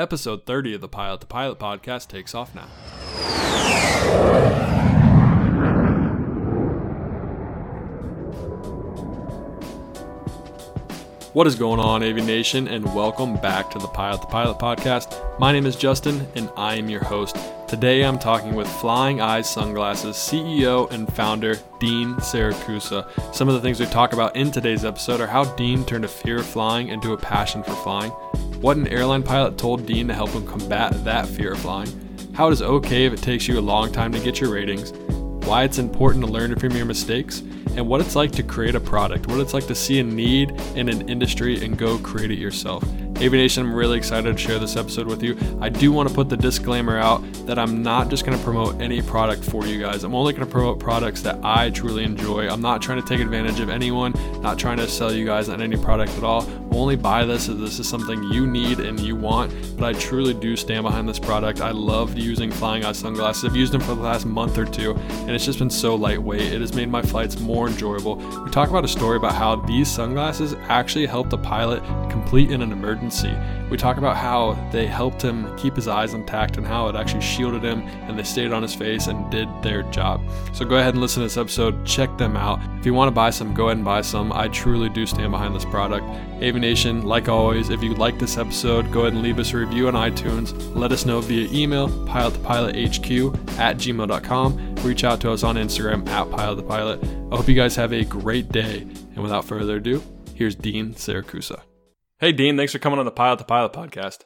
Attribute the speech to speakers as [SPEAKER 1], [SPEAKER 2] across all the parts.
[SPEAKER 1] Episode 30 of the Pilot to Pilot podcast takes off now. What is going on, Aviation, and welcome back to the Pilot the Pilot podcast. My name is Justin, and I am your host. Today I'm talking with Flying Eyes Sunglasses CEO and founder Dean Siracusa. Some of the things we talk about in today's episode are how Dean turned a fear of flying into a passion for flying, what an airline pilot told Dean to help him combat that fear of flying, how it is okay if it takes you a long time to get your ratings, why it's important to learn from your mistakes, and what it's like to create a product, what it's like to see a need in an industry and go create it yourself. Aviation, I'm really excited to share this episode with you. I do want to put the disclaimer out that I'm not just going to promote any product for you guys. I'm only going to promote products that I truly enjoy. I'm not trying to take advantage of anyone, not trying to sell you guys on any product at all. Only buy this if this is something you need and you want, but I truly do stand behind this product. I love using Flying Eye sunglasses. I've used them for the last month or two, and it's just been so lightweight. It has made my flights more enjoyable. We talk about a story about how these sunglasses actually helped a pilot complete in an emergency we talk about how they helped him keep his eyes intact and how it actually shielded him and they stayed on his face and did their job. So go ahead and listen to this episode, check them out. If you want to buy some, go ahead and buy some. I truly do stand behind this product. Aviation, like always, if you like this episode, go ahead and leave us a review on iTunes. Let us know via email, pilotthepilothq at gmail.com. Reach out to us on Instagram at pilotthepilot. I hope you guys have a great day. And without further ado, here's Dean Siracusa. Hey, Dean, thanks for coming on the Pilot to Pilot podcast.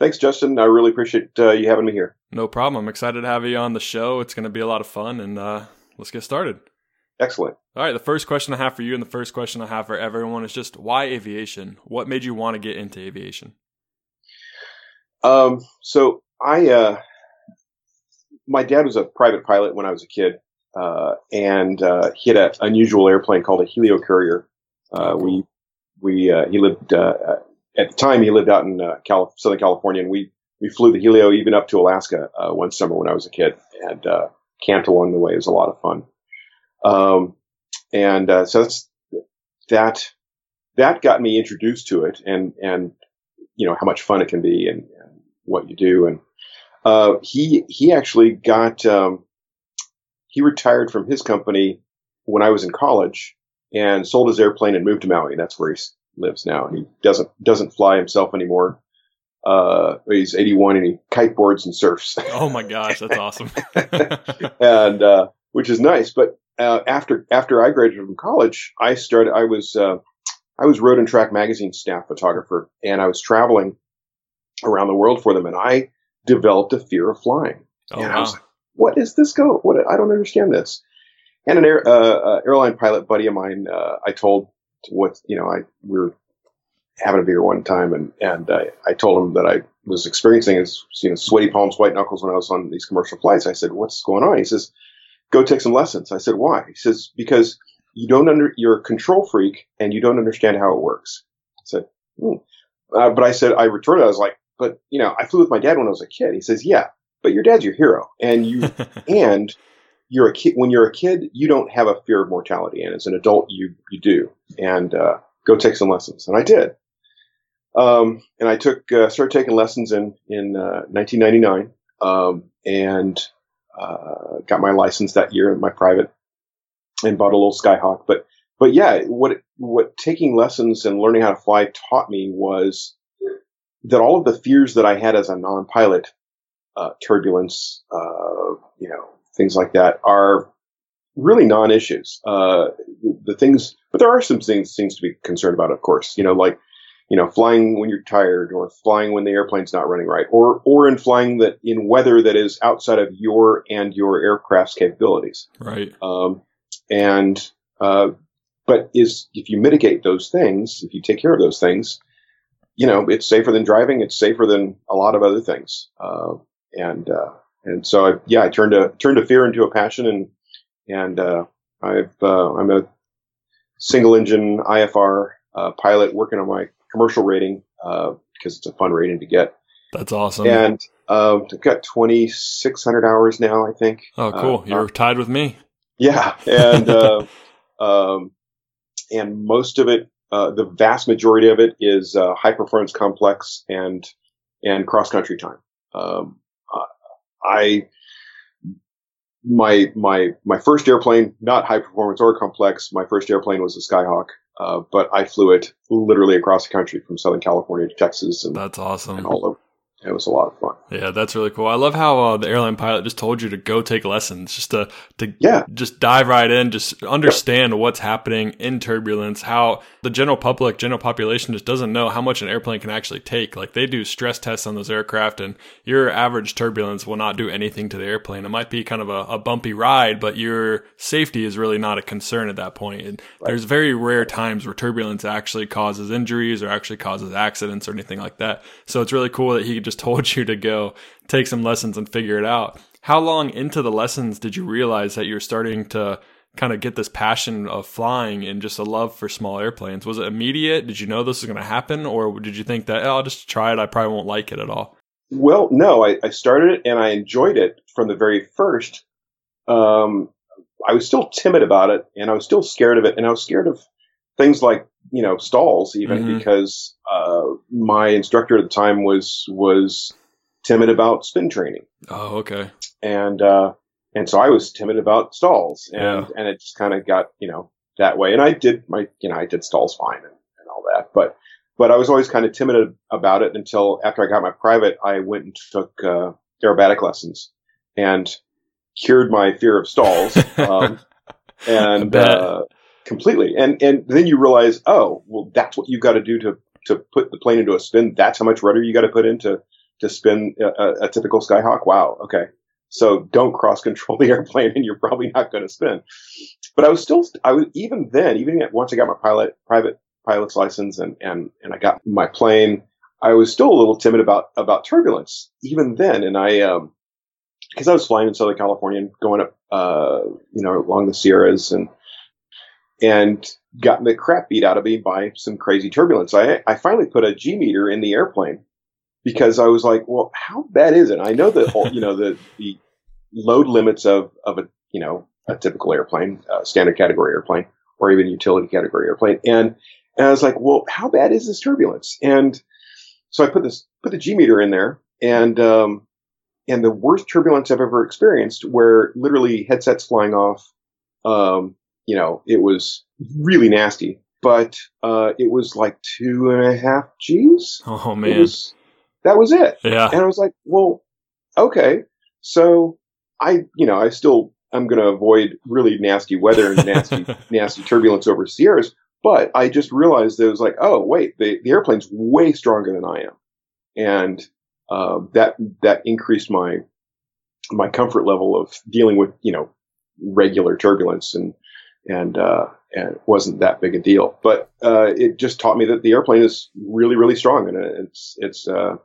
[SPEAKER 2] Thanks, Justin. I really appreciate uh, you having me here.
[SPEAKER 1] No problem. I'm excited to have you on the show. It's going to be a lot of fun, and uh, let's get started.
[SPEAKER 2] Excellent.
[SPEAKER 1] All right. The first question I have for you, and the first question I have for everyone, is just why aviation? What made you want to get into aviation?
[SPEAKER 2] Um, so I, uh, my dad was a private pilot when I was a kid, uh, and uh, he had an unusual airplane called a Helio Courier. Uh, oh. We we uh, he lived uh, at the time he lived out in uh, Cali- Southern California, and we we flew the Helio even up to Alaska uh, one summer when I was a kid, and uh, camped along the way. It was a lot of fun. Um, and uh, so that's that that got me introduced to it, and and you know how much fun it can be, and, and what you do. And uh, he he actually got um, he retired from his company when I was in college, and sold his airplane and moved to Maui. That's where he lives now. He doesn't doesn't fly himself anymore. Uh, he's 81 and he kiteboards and surfs.
[SPEAKER 1] oh my gosh, that's awesome.
[SPEAKER 2] and uh, which is nice. But uh, after after I graduated from college, I started. I was uh, I was Road and Track magazine staff photographer, and I was traveling around the world for them, and I developed a fear of flying.
[SPEAKER 1] Oh,
[SPEAKER 2] and
[SPEAKER 1] wow.
[SPEAKER 2] I was like, "What is this go? What? I don't understand this." and an air, uh, uh, airline pilot buddy of mine, uh, I told what, you know, I, we were having a beer one time and, and uh, I told him that I was experiencing his, you know, sweaty palms, white knuckles when I was on these commercial flights. I said, what's going on? He says, go take some lessons. I said, why? He says, because you don't under, you're a control freak and you don't understand how it works. I said, hmm. uh, but I said, I retorted, I was like, but you know, I flew with my dad when I was a kid. He says, yeah, but your dad's your hero and you, and you're a kid when you're a kid you don't have a fear of mortality and as an adult you you do and uh, go take some lessons and i did um, and i took uh, started taking lessons in in uh, 1999 um, and uh, got my license that year in my private and bought a little skyhawk but but yeah what what taking lessons and learning how to fly taught me was that all of the fears that i had as a non-pilot uh, turbulence uh, you know things like that are really non-issues. Uh, the, the, things, but there are some things things to be concerned about, of course. You know, like you know, flying when you're tired, or flying when the airplane's not running right, or or in flying that in weather that is outside of your and your aircraft's capabilities.
[SPEAKER 1] Right.
[SPEAKER 2] Um, and uh, but is if you mitigate those things, if you take care of those things, you know, it's safer than driving. It's safer than a lot of other things. Uh, and uh, and so I, yeah, I turned a turned a fear into a passion, and and uh, I've uh, I'm a single engine IFR uh, pilot working on my commercial rating because uh, it's a fun rating to get.
[SPEAKER 1] That's awesome.
[SPEAKER 2] And uh, I've got 2,600 hours now, I think.
[SPEAKER 1] Oh, cool! You're tied with me.
[SPEAKER 2] Yeah, and um, and most of it, the vast majority of it, is high performance complex and and cross country time. Um, I my my my first airplane, not high performance or complex. My first airplane was a Skyhawk, uh, but I flew it literally across the country from Southern California to Texas, and
[SPEAKER 1] that's awesome,
[SPEAKER 2] and all over it was a lot of fun.
[SPEAKER 1] Yeah, that's really cool. I love how uh, the airline pilot just told you to go take lessons, just to to
[SPEAKER 2] yeah.
[SPEAKER 1] just dive right in, just understand yep. what's happening in turbulence. How the general public, general population, just doesn't know how much an airplane can actually take. Like they do stress tests on those aircraft, and your average turbulence will not do anything to the airplane. It might be kind of a, a bumpy ride, but your safety is really not a concern at that point. And right. there's very rare times where turbulence actually causes injuries or actually causes accidents or anything like that. So it's really cool that he just told you to go take some lessons and figure it out. How long into the lessons did you realize that you're starting to kind of get this passion of flying and just a love for small airplanes? Was it immediate? Did you know this was going to happen, or did you think that oh, I'll just try it? I probably won't like it at all.
[SPEAKER 2] Well, no, I, I started it and I enjoyed it from the very first. Um, I was still timid about it, and I was still scared of it, and I was scared of things like you know stalls even mm-hmm. because uh, my instructor at the time was was timid about spin training.
[SPEAKER 1] Oh, okay.
[SPEAKER 2] And uh, and so I was timid about stalls, and yeah. and it just kind of got you know that way. And I did my you know I did stalls fine and, and all that, but but I was always kind of timid about it until after I got my private, I went and took uh, aerobatic lessons and cured my fear of stalls. Um, and uh, completely. And and then you realize, oh, well, that's what you've got to do to to put the plane into a spin. That's how much rudder you got to put in to to spin a, a, typical Skyhawk. Wow. Okay. So don't cross control the airplane, and you're probably not going to spin. But I was still, I was even then, even once I got my pilot private pilot's license and and and I got my plane, I was still a little timid about about turbulence even then. And I um because I was flying in Southern California and going up uh you know along the Sierras and and got the crap beat out of me by some crazy turbulence. I, I finally put a G meter in the airplane because I was like, well, how bad is it? I know the, you know, the, the load limits of, of a, you know, a typical airplane, uh, standard category airplane, or even utility category airplane. And, and I was like, well, how bad is this turbulence? And so I put this, put the G meter in there and, um, and the worst turbulence I've ever experienced where literally headsets flying off, um, you know, it was really nasty. But uh, it was like two and a half G's.
[SPEAKER 1] Oh man,
[SPEAKER 2] was, that was it.
[SPEAKER 1] Yeah,
[SPEAKER 2] and I was like, well, okay. So I, you know, I still I'm going to avoid really nasty weather and nasty nasty turbulence over Sierras. But I just realized that it was like, oh wait, the, the airplane's way stronger than I am, and uh, that that increased my my comfort level of dealing with you know regular turbulence and and uh, and it wasn't that big a deal. But uh, it just taught me that the airplane is really really strong, and it's it's uh,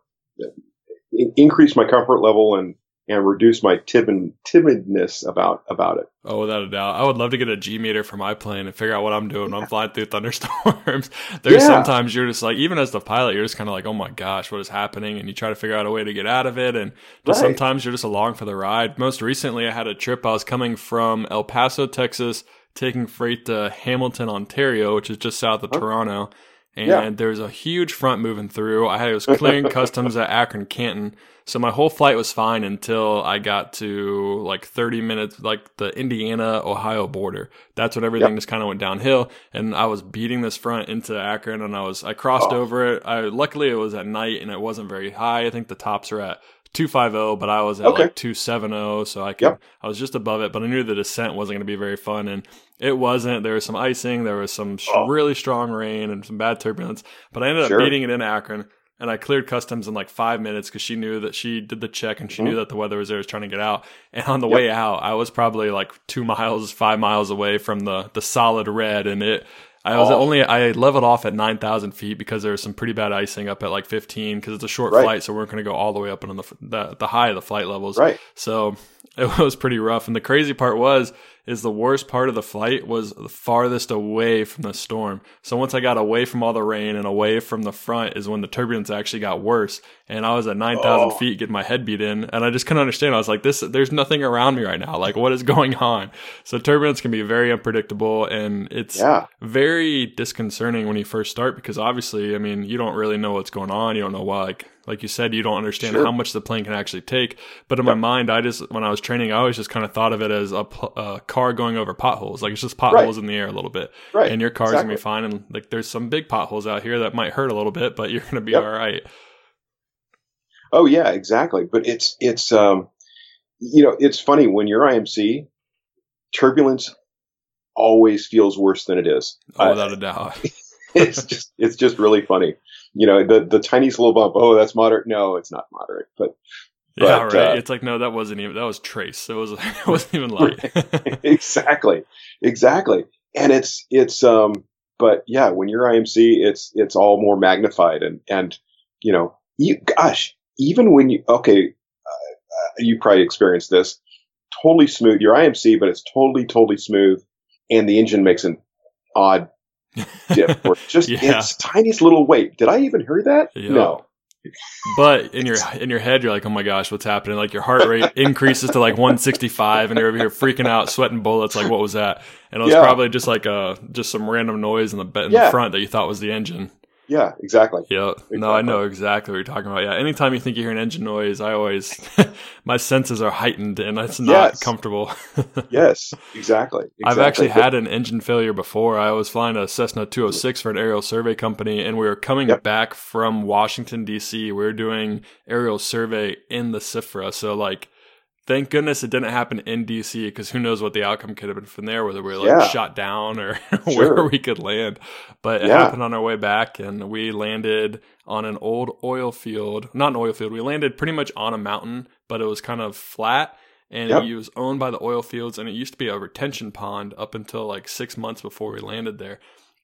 [SPEAKER 2] it increased my comfort level and and reduce my timid, timidness about about it.
[SPEAKER 1] Oh, without a doubt, I would love to get a G meter for my plane and figure out what I'm doing when I'm flying through thunderstorms. There's yeah. sometimes you're just like, even as the pilot, you're just kind of like, oh my gosh, what is happening? And you try to figure out a way to get out of it. And right. sometimes you're just along for the ride. Most recently, I had a trip. I was coming from El Paso, Texas taking freight to Hamilton, Ontario, which is just south of oh. Toronto. And yeah. there's a huge front moving through. I was clearing customs at Akron, Canton. So my whole flight was fine until I got to like 30 minutes, like the Indiana Ohio border. That's when everything yep. just kind of went downhill. And I was beating this front into Akron and I was, I crossed oh. over it. I, luckily it was at night and it wasn't very high. I think the tops are at 250, but I was at okay. like 270, so I could yep. I was just above it, but I knew the descent wasn't going to be very fun and it wasn't. There was some icing, there was some oh. really strong rain and some bad turbulence, but I ended sure. up beating it in Akron and I cleared customs in like 5 minutes cuz she knew that she did the check and she mm-hmm. knew that the weather was there was trying to get out. And on the yep. way out, I was probably like 2 miles, 5 miles away from the the solid red and it I was oh. only I leveled off at nine thousand feet because there was some pretty bad icing up at like fifteen because it's a short right. flight, so we're not going to go all the way up on the, the the high of the flight levels.
[SPEAKER 2] Right.
[SPEAKER 1] So it was pretty rough, and the crazy part was is the worst part of the flight was the farthest away from the storm. So once I got away from all the rain and away from the front is when the turbulence actually got worse. And I was at 9,000 oh. feet getting my head beat in. And I just couldn't understand. I was like, this, there's nothing around me right now. Like, what is going on? So turbulence can be very unpredictable and it's yeah. very disconcerting when you first start because obviously, I mean, you don't really know what's going on. You don't know why, like, like you said, you don't understand
[SPEAKER 2] Sure.
[SPEAKER 1] how much the plane can actually take. But in
[SPEAKER 2] Yep.
[SPEAKER 1] my mind, I just when I was training, I always just kind of thought of it as a, a car going over potholes. Like it's just potholes in the air a little bit,
[SPEAKER 2] Right.
[SPEAKER 1] and your car's gonna be fine. And like there's some big potholes out here that might hurt a little bit, but you're gonna be
[SPEAKER 2] Yep.
[SPEAKER 1] all right.
[SPEAKER 2] Oh yeah, exactly. But it's it's um, you know, it's funny when you're IMC, turbulence always feels worse than it is.
[SPEAKER 1] Oh, without a doubt.
[SPEAKER 2] it's just it's just really funny. You know, the the tiniest little bump. Oh, that's moderate. No, it's not moderate. But
[SPEAKER 1] yeah,
[SPEAKER 2] but,
[SPEAKER 1] right.
[SPEAKER 2] uh,
[SPEAKER 1] it's like no, that wasn't even that was trace. It was it wasn't even light.
[SPEAKER 2] exactly, exactly. And it's it's um, but yeah, when you're IMC, it's it's all more magnified and and you know, you gosh, even when you okay, uh, you probably experienced this. Totally smooth. You're IMC, but it's totally totally smooth, and the engine makes an odd or just
[SPEAKER 1] Yeah.
[SPEAKER 2] it's tiniest little weight. Did I even hear that?
[SPEAKER 1] Yeah.
[SPEAKER 2] No.
[SPEAKER 1] But in your in your head, you're like, oh my gosh, what's happening? Like your heart rate increases to like 165, and you're over here freaking out, sweating bullets. Like, what was that? And it was
[SPEAKER 2] Yeah.
[SPEAKER 1] probably just like uh just some random noise in the in the front that you thought was the engine.
[SPEAKER 2] Yeah, exactly.
[SPEAKER 1] Yeah, no, I know exactly what you're talking about. Yeah, anytime you think you hear an engine noise, I always my senses are heightened, and it's not
[SPEAKER 2] Yes.
[SPEAKER 1] comfortable.
[SPEAKER 2] Yes, exactly.
[SPEAKER 1] I've
[SPEAKER 2] exactly.
[SPEAKER 1] actually had an engine failure before. I was flying a Cessna 206 for an aerial survey company, and we were coming
[SPEAKER 2] Yep.
[SPEAKER 1] back from Washington D.C. We were doing aerial survey in the SFRA, so like. Thank goodness it didn't happen in DC because who knows what the outcome could have been from there, whether we were like
[SPEAKER 2] Yeah.
[SPEAKER 1] shot down or
[SPEAKER 2] Sure.
[SPEAKER 1] where we could land. But it
[SPEAKER 2] Yeah.
[SPEAKER 1] happened on our way back, and we landed on an old oil field. Not an oil field. We landed pretty much on a mountain, but it was kind of flat, and
[SPEAKER 2] Yep.
[SPEAKER 1] it was owned by the oil fields, and it used to be a retention pond up until like six months before we landed there.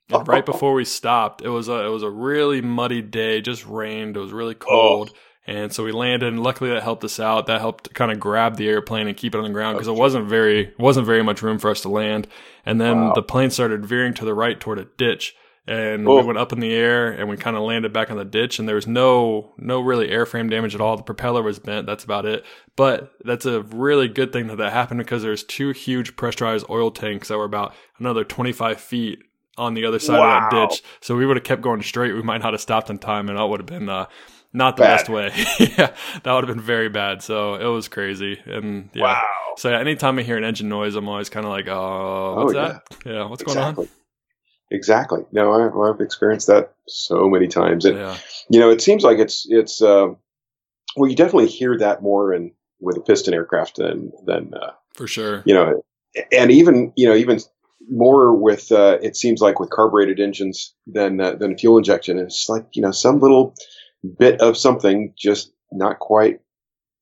[SPEAKER 1] And right oh. before we stopped, it was a it was a really muddy day. Just rained. It was really oh. cold. And so we landed, and luckily that helped us out. That helped kind of grab the airplane and keep it on the ground because it wasn't very wasn't very much room for us to land. And then
[SPEAKER 2] Wow.
[SPEAKER 1] the plane started veering to the right toward a ditch, and we went up in the air and we kind of landed back on the ditch. And there was no no really airframe damage at all. The propeller was bent. That's about it. But that's a really good thing that that happened because there's two huge pressurized oil tanks that were about another 25 feet on the other side of that ditch. So we would have kept going straight. We might not have stopped in time, and that would have been uh, not the
[SPEAKER 2] Bad.
[SPEAKER 1] best way. yeah, that would have been very bad. So it was crazy. And yeah.
[SPEAKER 2] Wow.
[SPEAKER 1] So yeah, anytime I hear an engine noise, I'm always kind of like, oh, what's
[SPEAKER 2] Oh,
[SPEAKER 1] that? Yeah, what's going on?
[SPEAKER 2] exactly. Exactly. No, I, I've experienced that so many times, and
[SPEAKER 1] Yeah,
[SPEAKER 2] you know, it seems like it's it's uh, well, you definitely hear that more in with a piston aircraft than than uh,
[SPEAKER 1] for sure.
[SPEAKER 2] you know, and even you know even more with uh, it seems like with carbureted engines than uh, than fuel injection. It's like you know some little bit of something just not quite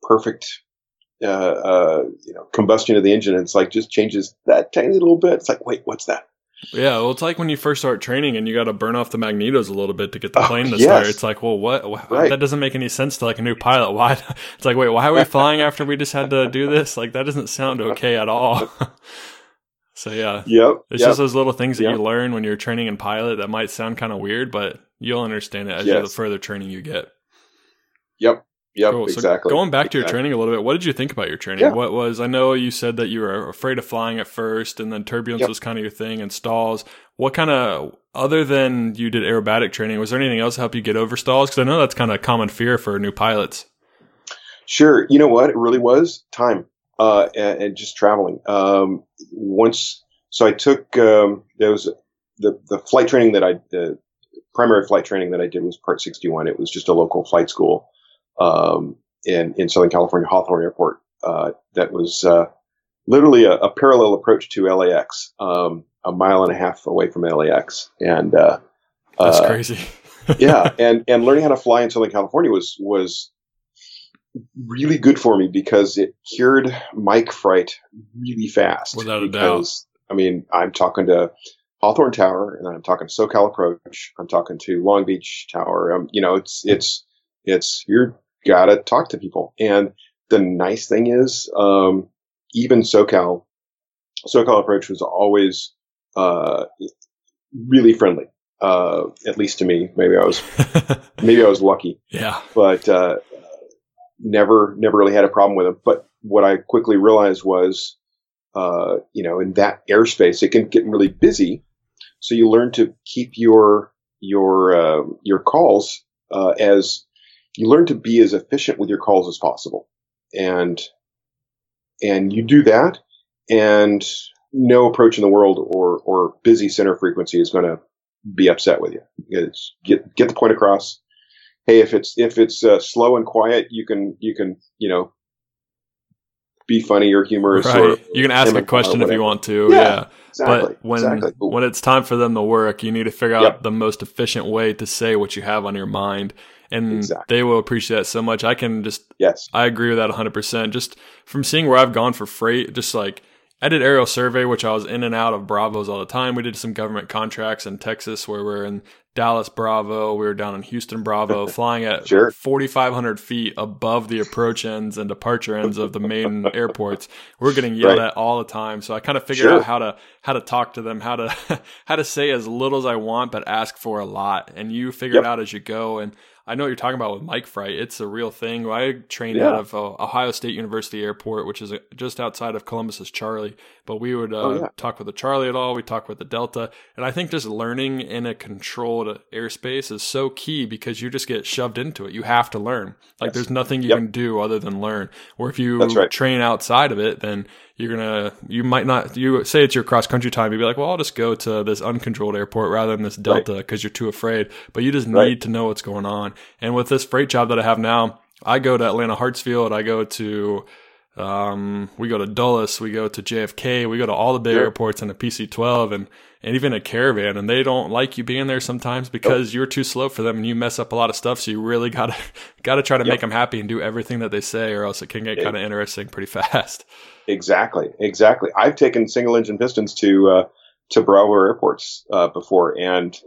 [SPEAKER 2] perfect. Uh, uh, you know, combustion of the engine. It's like just changes that tiny little bit. It's like, wait, what's that?
[SPEAKER 1] Yeah, well, it's like when you first start training and you got to burn off the magnetos a little bit to get the
[SPEAKER 2] Oh,
[SPEAKER 1] plane to
[SPEAKER 2] yes.
[SPEAKER 1] start. It's like, well, what?
[SPEAKER 2] Right.
[SPEAKER 1] That doesn't make any sense to like a new pilot. Why? It's like, wait, why are we flying after we just had to do this? Like that doesn't sound okay at all. so yeah,
[SPEAKER 2] Yep.
[SPEAKER 1] it's
[SPEAKER 2] yep.
[SPEAKER 1] just those little things that
[SPEAKER 2] Yep.
[SPEAKER 1] you learn when you're training in pilot that might sound kind of weird, but you'll understand it as you, the further training you get.
[SPEAKER 2] Yep. Yep.
[SPEAKER 1] Cool.
[SPEAKER 2] Exactly.
[SPEAKER 1] Going back to your
[SPEAKER 2] Exactly.
[SPEAKER 1] training a little bit, what did you think about your training?
[SPEAKER 2] Yeah.
[SPEAKER 1] What was I know you said that you were afraid of flying at first, and then turbulence
[SPEAKER 2] Yep.
[SPEAKER 1] was kind of your thing, and stalls. What kind of other than you did aerobatic training, was there anything else to help you get over stalls? Because I know that's kind of a common fear for new pilots.
[SPEAKER 2] Sure. You know what? It really was time uh, and, and just traveling. Um, once, so I took um, there was the the flight training that I the primary flight training that I did was Part 61. It was just a local flight school um, in in Southern California, Hawthorne Airport. Uh, that was uh, literally a, a parallel approach to LAX, um, a mile and a half away from LAX, and uh,
[SPEAKER 1] That's
[SPEAKER 2] uh,
[SPEAKER 1] crazy.
[SPEAKER 2] yeah, and and learning how to fly in Southern California was was really good for me because it cured mic fright really fast.
[SPEAKER 1] Without a
[SPEAKER 2] because, I mean, I'm talking to Hawthorne Tower, and I'm talking to SoCal Approach. I'm talking to Long Beach Tower. Um, you know, it's it's it's you're gotta talk to people. And the nice thing is, um, even SoCal, SoCal Approach was always uh, really friendly. Uh, at least to me. Maybe I was maybe I was lucky,
[SPEAKER 1] yeah.
[SPEAKER 2] but uh, never never really had a problem with them. But what I quickly realized was, uh, you know, in that airspace, it can get really busy. So you learn to keep your your uh, your calls uh, as you learn to be as efficient with your calls as possible. And, and you do that and no approach in the world or, or busy center frequency is going to be upset with you. It's get, get the point across. Hey, if it's, if it's uh, slow and quiet, you can, you can, you know, be funny or humorous.
[SPEAKER 1] Right.
[SPEAKER 2] Or,
[SPEAKER 1] you can ask a question if you want to.
[SPEAKER 2] Yeah,
[SPEAKER 1] Yeah.
[SPEAKER 2] Exactly.
[SPEAKER 1] But when
[SPEAKER 2] exactly.
[SPEAKER 1] when it's time for them to work, you need to figure out
[SPEAKER 2] Yep.
[SPEAKER 1] the most efficient way to say what you have on your mind. And
[SPEAKER 2] Exactly.
[SPEAKER 1] they will appreciate that so much. I can just
[SPEAKER 2] yes.
[SPEAKER 1] I agree with that 100%. Just from seeing where I've gone for freight, just like I did aerial survey, which I was in and out of Bravos all the time. We did some government contracts in Texas where we're in Dallas Bravo. We were down in Houston Bravo, flying at
[SPEAKER 2] Sure.
[SPEAKER 1] 4,500 feet above the approach ends and departure ends of the main airports. We're getting yelled
[SPEAKER 2] Right.
[SPEAKER 1] at all the time. So I kind of figured
[SPEAKER 2] Sure.
[SPEAKER 1] out how to how to talk to them, how to how to say as little as I want, but ask for a lot. And you figure it out as you go. And I know what you're talking about with mic fright. It's a real thing. I trained
[SPEAKER 2] Yeah.
[SPEAKER 1] out of uh, Ohio State University Airport, which is uh, just outside of Columbus's Charlie. But we would uh,
[SPEAKER 2] Oh, yeah.
[SPEAKER 1] talk with the Charlie at all. We talk with the Delta, and I think just learning in a controlled airspace is so key because you just get shoved into it. You have to learn. Like
[SPEAKER 2] Yes.
[SPEAKER 1] there's nothing you
[SPEAKER 2] Yep.
[SPEAKER 1] can do other than learn. Or if you
[SPEAKER 2] right.
[SPEAKER 1] train outside of it, then you're gonna you might not you say it's your cross country time you'd be like well i'll just go to this uncontrolled airport rather than this delta because you're too afraid but you just need to know what's going on and with this freight job that i have now i go to atlanta hartsfield i go to um, we go to Dulles, we go to JFK, we go to all the big
[SPEAKER 2] Sure.
[SPEAKER 1] airports in a PC-12 and, and even a caravan, and they don't like you being there sometimes because you're too slow for them and you mess up a lot of stuff. So you really gotta gotta try to
[SPEAKER 2] Yep.
[SPEAKER 1] make them happy and do everything that they say, or else it can get kind of interesting pretty fast.
[SPEAKER 2] Exactly, exactly. I've taken single engine pistons to uh, to Bravo airports uh, before, and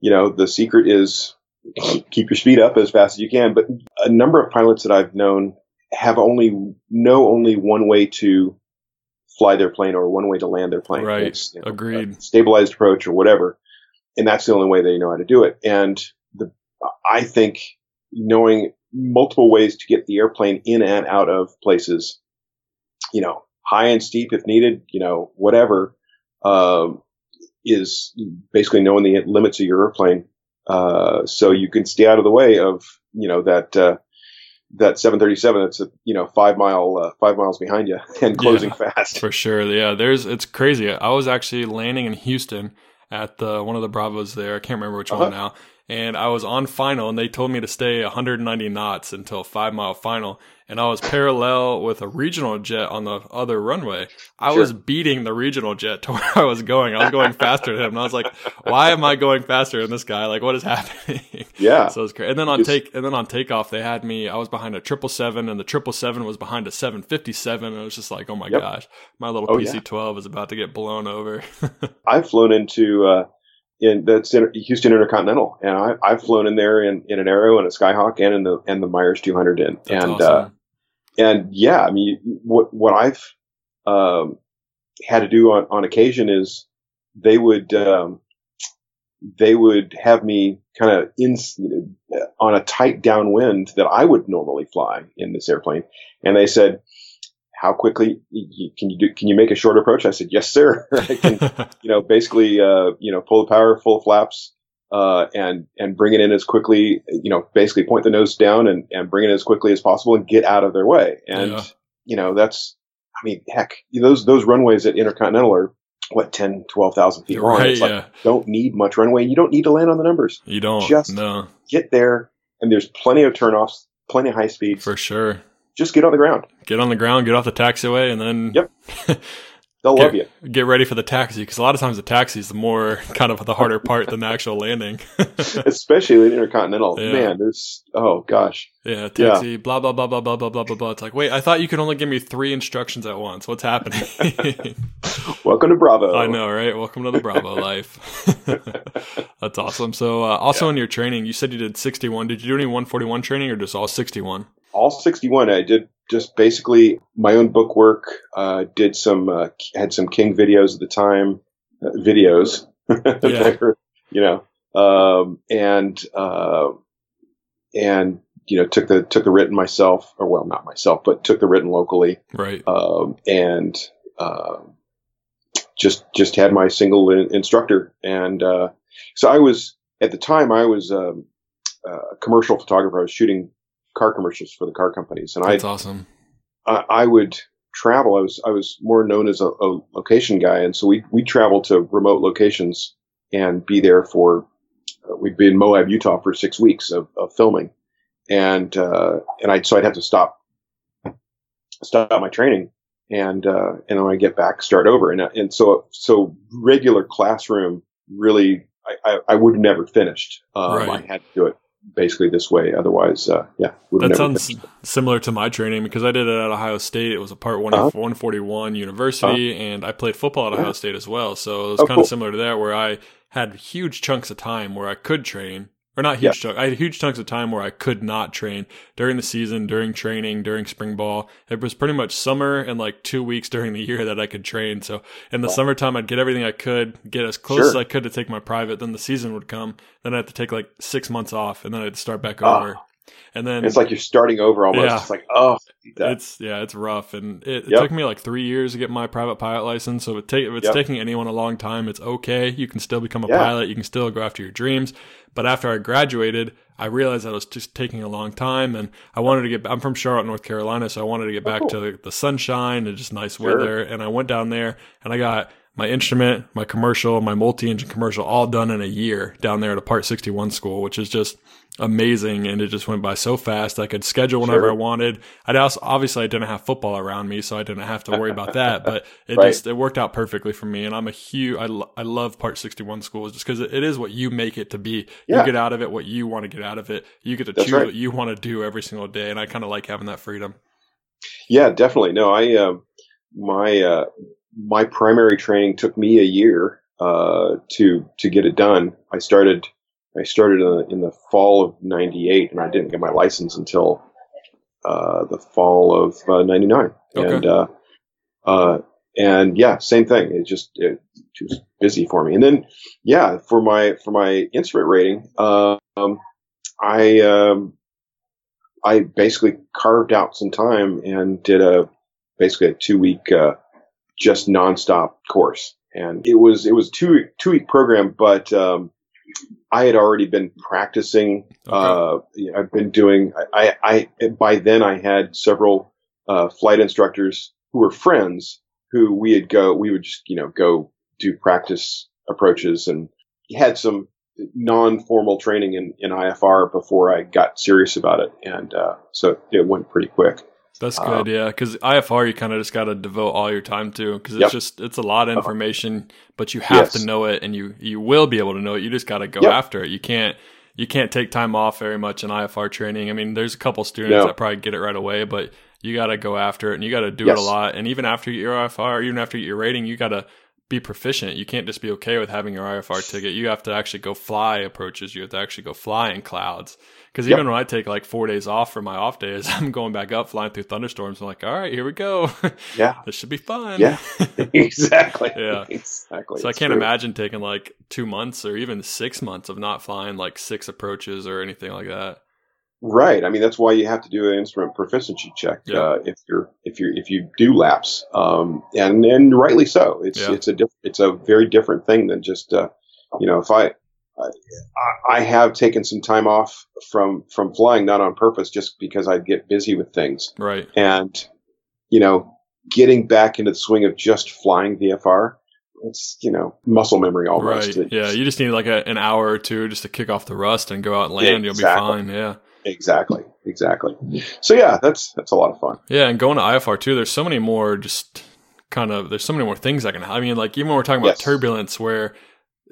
[SPEAKER 2] you know the secret is keep your speed up as fast as you can. But a number of pilots that I've known have only know only one way to fly their plane or one way to land their plane.
[SPEAKER 1] Right.
[SPEAKER 2] It's, you know,
[SPEAKER 1] Agreed.
[SPEAKER 2] stabilized approach or whatever, and that's the only way they know how to do it. And the I think knowing multiple ways to get the airplane in and out of places you know, high and steep if needed, you know, whatever, um, is basically knowing the limits of your airplane. Uh, so you can stay out of the way of, you know, that, uh, that 737 it's a, you know, five mile, uh, five miles behind you and closing fast.
[SPEAKER 1] For sure. Yeah, there's it's crazy. I was actually landing in Houston at the one of the Bravos there. I can't remember which
[SPEAKER 2] Uh-huh.
[SPEAKER 1] one now. And I was on final and they told me to stay 190 knots until 5 mile final and I was parallel with a regional jet on the other runway. I
[SPEAKER 2] Sure.
[SPEAKER 1] was beating the regional jet to where I was going. I was going faster than him. And I was like, "Why am I going faster than this guy? Like what is happening?"
[SPEAKER 2] Yeah.
[SPEAKER 1] So it's great. And then on take and then on takeoff, they had me. I was behind a triple seven, and the triple seven was behind a seven fifty seven. And it was just like, oh my
[SPEAKER 2] Yep.
[SPEAKER 1] gosh, my little
[SPEAKER 2] Oh,
[SPEAKER 1] PC twelve is about to get blown over.
[SPEAKER 2] I've flown into, uh, in that's in Houston Intercontinental, and I, I've flown in there in, in an Arrow and a Skyhawk and in the and the Meyers 200 in,
[SPEAKER 1] That's
[SPEAKER 2] and
[SPEAKER 1] awesome.
[SPEAKER 2] uh, and yeah, I mean, what what I've um, had to do on, on occasion is they would um, they would have me kind of in on a tight downwind that I would normally fly in this airplane, and they said, "How quickly can you do? Can you make a short approach?" I said, "Yes, sir. I can you know, basically, uh, you know, pull the power, full flaps, uh, and, and bring it in as quickly, you know, basically point the nose down and, and bring it in as quickly as possible and get out of their way. And,
[SPEAKER 1] Yeah.
[SPEAKER 2] you know, that's, I mean, heck, those, those runways at Intercontinental are what, 10, 12,000 feet long.
[SPEAKER 1] right?
[SPEAKER 2] It's like,
[SPEAKER 1] Yeah,
[SPEAKER 2] don't need much runway. You don't need to land on the numbers.
[SPEAKER 1] you don't.
[SPEAKER 2] just-
[SPEAKER 1] no,
[SPEAKER 2] Get there and there's plenty of turnoffs, plenty of high speeds.
[SPEAKER 1] for sure.
[SPEAKER 2] Just get on the ground.
[SPEAKER 1] Get on the ground, get off the taxiway, and then
[SPEAKER 2] Yep. They'll love you.
[SPEAKER 1] get ready for the taxi. Because a lot of times the taxi is the more kind of the harder part than the actual landing.
[SPEAKER 2] Especially in Intercontinental.
[SPEAKER 1] Yeah.
[SPEAKER 2] Man, there's, oh gosh.
[SPEAKER 1] Yeah, taxi, blah blah blah blah blah blah blah blah blah. It's like, wait, I thought you could only give me three instructions at once. What's happening?
[SPEAKER 2] Welcome to Bravo.
[SPEAKER 1] I know, right? Welcome to the Bravo life. That's awesome. So, uh, also in your training, you said you did 61. Did you do any 141 training or just all 61?
[SPEAKER 2] All 61 i did just basically my own book work uh, did some uh, had some king videos at the time uh, videos
[SPEAKER 1] Yeah.
[SPEAKER 2] you know. Um, and uh, and you know took the took the written myself or well not myself but took the written locally.
[SPEAKER 1] Right.
[SPEAKER 2] um, and uh, just just had my single in- instructor. And uh, so I was at the time I was um, a commercial photographer. I was shooting car commercials for the car companies, and I
[SPEAKER 1] That's
[SPEAKER 2] I,
[SPEAKER 1] awesome.
[SPEAKER 2] I I would travel. I was I was more known as a, a location guy, and so we we travel to remote locations and be there for. Uh, we'd be in Moab, Utah, for six weeks of, of filming, and uh, and I so I'd have to stop stop my training and uh, and when I get back, start over. And and so so regular classroom really, I, I, I would never finished. Um,
[SPEAKER 1] Right.
[SPEAKER 2] I had to do it basically this way. Otherwise, uh, yeah,
[SPEAKER 1] That sounds
[SPEAKER 2] finished.
[SPEAKER 1] similar to my training because I did it at Ohio State. It was a part one
[SPEAKER 2] Uh-huh.
[SPEAKER 1] 141 university, and I played football at
[SPEAKER 2] Yeah.
[SPEAKER 1] Ohio State as well. So it was
[SPEAKER 2] Oh,
[SPEAKER 1] kind
[SPEAKER 2] cool.
[SPEAKER 1] of similar to that, where I had huge chunks of time where I could train, or not huge chunks. I had huge chunks of time where I could not train during the season, during training, during spring ball. It was pretty much summer and like two weeks during the year that I could train. So in the
[SPEAKER 2] Wow.
[SPEAKER 1] summertime, I'd get everything I could, get as close
[SPEAKER 2] Sure.
[SPEAKER 1] as I could to take my private. Then the season would come. Then I had to take like six months off, and then I'd start back
[SPEAKER 2] Ah.
[SPEAKER 1] over. And then
[SPEAKER 2] It's like you're starting over almost.
[SPEAKER 1] Yeah.
[SPEAKER 2] It's like oh,
[SPEAKER 1] it's yeah, it's rough, and it, it
[SPEAKER 2] Yep.
[SPEAKER 1] took me like three years to get my private pilot license. So if, it take, if it's
[SPEAKER 2] Yep.
[SPEAKER 1] taking anyone a long time, it's okay. You can still become a
[SPEAKER 2] Yeah.
[SPEAKER 1] pilot. You can still go after your dreams. But after I graduated, I realized that it was just taking a long time, and I wanted to get. I'm from Charlotte, North Carolina, so I wanted to get
[SPEAKER 2] Oh,
[SPEAKER 1] back to the, the sunshine and just nice
[SPEAKER 2] Sure.
[SPEAKER 1] weather. And I went down there, and I got my instrument, my commercial, my multi-engine commercial, all done in a year down there at a Part 61 school, which is just amazing. And it just went by so fast. I could schedule whenever
[SPEAKER 2] Sure.
[SPEAKER 1] I wanted. I'd also, obviously I didn't have football around me, so I didn't have to worry about that, but it
[SPEAKER 2] Right.
[SPEAKER 1] just, it worked out perfectly for me. And I'm a huge, I, lo- I love Part 61 schools just because it, is what you make it to be. You get out of it what you want to get out of it. You get to
[SPEAKER 2] That's
[SPEAKER 1] choose
[SPEAKER 2] right.
[SPEAKER 1] what you want to do every single day. And I kind of like having that freedom.
[SPEAKER 2] Yeah, definitely. No, I um my uh, my primary training took me a year uh, to to get it done. I started I started in the, in the fall of '98, and I didn't get my license until uh, the fall of '99.
[SPEAKER 1] Okay.
[SPEAKER 2] And uh, uh, and yeah, same thing. It just it, it was busy for me. And then yeah, for my for my instrument rating, um, I um, I basically carved out some time and did a basically a two week uh, just nonstop course, and it was it was two two week program, but um, I had already been practicing. Uh, I've been doing. I, I, I by then I had several uh, flight instructors who were friends who we would go. We would just you know go do practice approaches and had some non-formal training in, in IFR before I got serious about it, and uh, so it went pretty quick.
[SPEAKER 1] That's
[SPEAKER 2] Uh,
[SPEAKER 1] good, yeah. Because IFR, you kind of just got to devote all your time to because it's
[SPEAKER 2] Yep.
[SPEAKER 1] just it's a lot of information, but you have to know it, and you you will be able to know it. You just got to go
[SPEAKER 2] Yep.
[SPEAKER 1] after it. You can't you can't take time off very much in IFR training. I mean, there's a couple students
[SPEAKER 2] No.
[SPEAKER 1] that probably get it right away, but you got to go after it, and you got to do it a lot. And even after your IFR, even after your rating, you got to be proficient. You can't just be okay with having your IFR ticket. You have to actually go fly approaches. You have to actually go fly in clouds. Because
[SPEAKER 2] Yep.
[SPEAKER 1] even when I take like four days off for my off days, I'm going back up flying through thunderstorms. I'm like, all right, here we go.
[SPEAKER 2] Yeah,
[SPEAKER 1] this should be fun.
[SPEAKER 2] Yeah. exactly.
[SPEAKER 1] Yeah.
[SPEAKER 2] exactly.
[SPEAKER 1] So I can't
[SPEAKER 2] true.
[SPEAKER 1] imagine taking like two months or even six months of not flying like six approaches or anything like that.
[SPEAKER 2] Right. I mean, that's why you have to do an instrument proficiency check
[SPEAKER 1] Yeah.
[SPEAKER 2] uh, if you're if you if you do lapse, um, and and rightly so. It's
[SPEAKER 1] Yeah.
[SPEAKER 2] it's a diff- it's a very different thing than just uh, you know if I. I I have taken some time off from from flying, not on purpose, just because I'd get busy with things.
[SPEAKER 1] Right.
[SPEAKER 2] and you know getting back into the swing of just flying VFR it's you know muscle memory almost
[SPEAKER 1] Right. Yeah. You just need like a, an hour or two just to kick off the rust and go out and land.
[SPEAKER 2] Yeah,
[SPEAKER 1] You'll be fine. Yeah.
[SPEAKER 2] Exactly exactly so yeah that's that's a lot of fun
[SPEAKER 1] Yeah, and going to IFR too, there's so many more just kind of there's so many more things I can. I mean, like even when we're talking about
[SPEAKER 2] Yes.
[SPEAKER 1] turbulence, where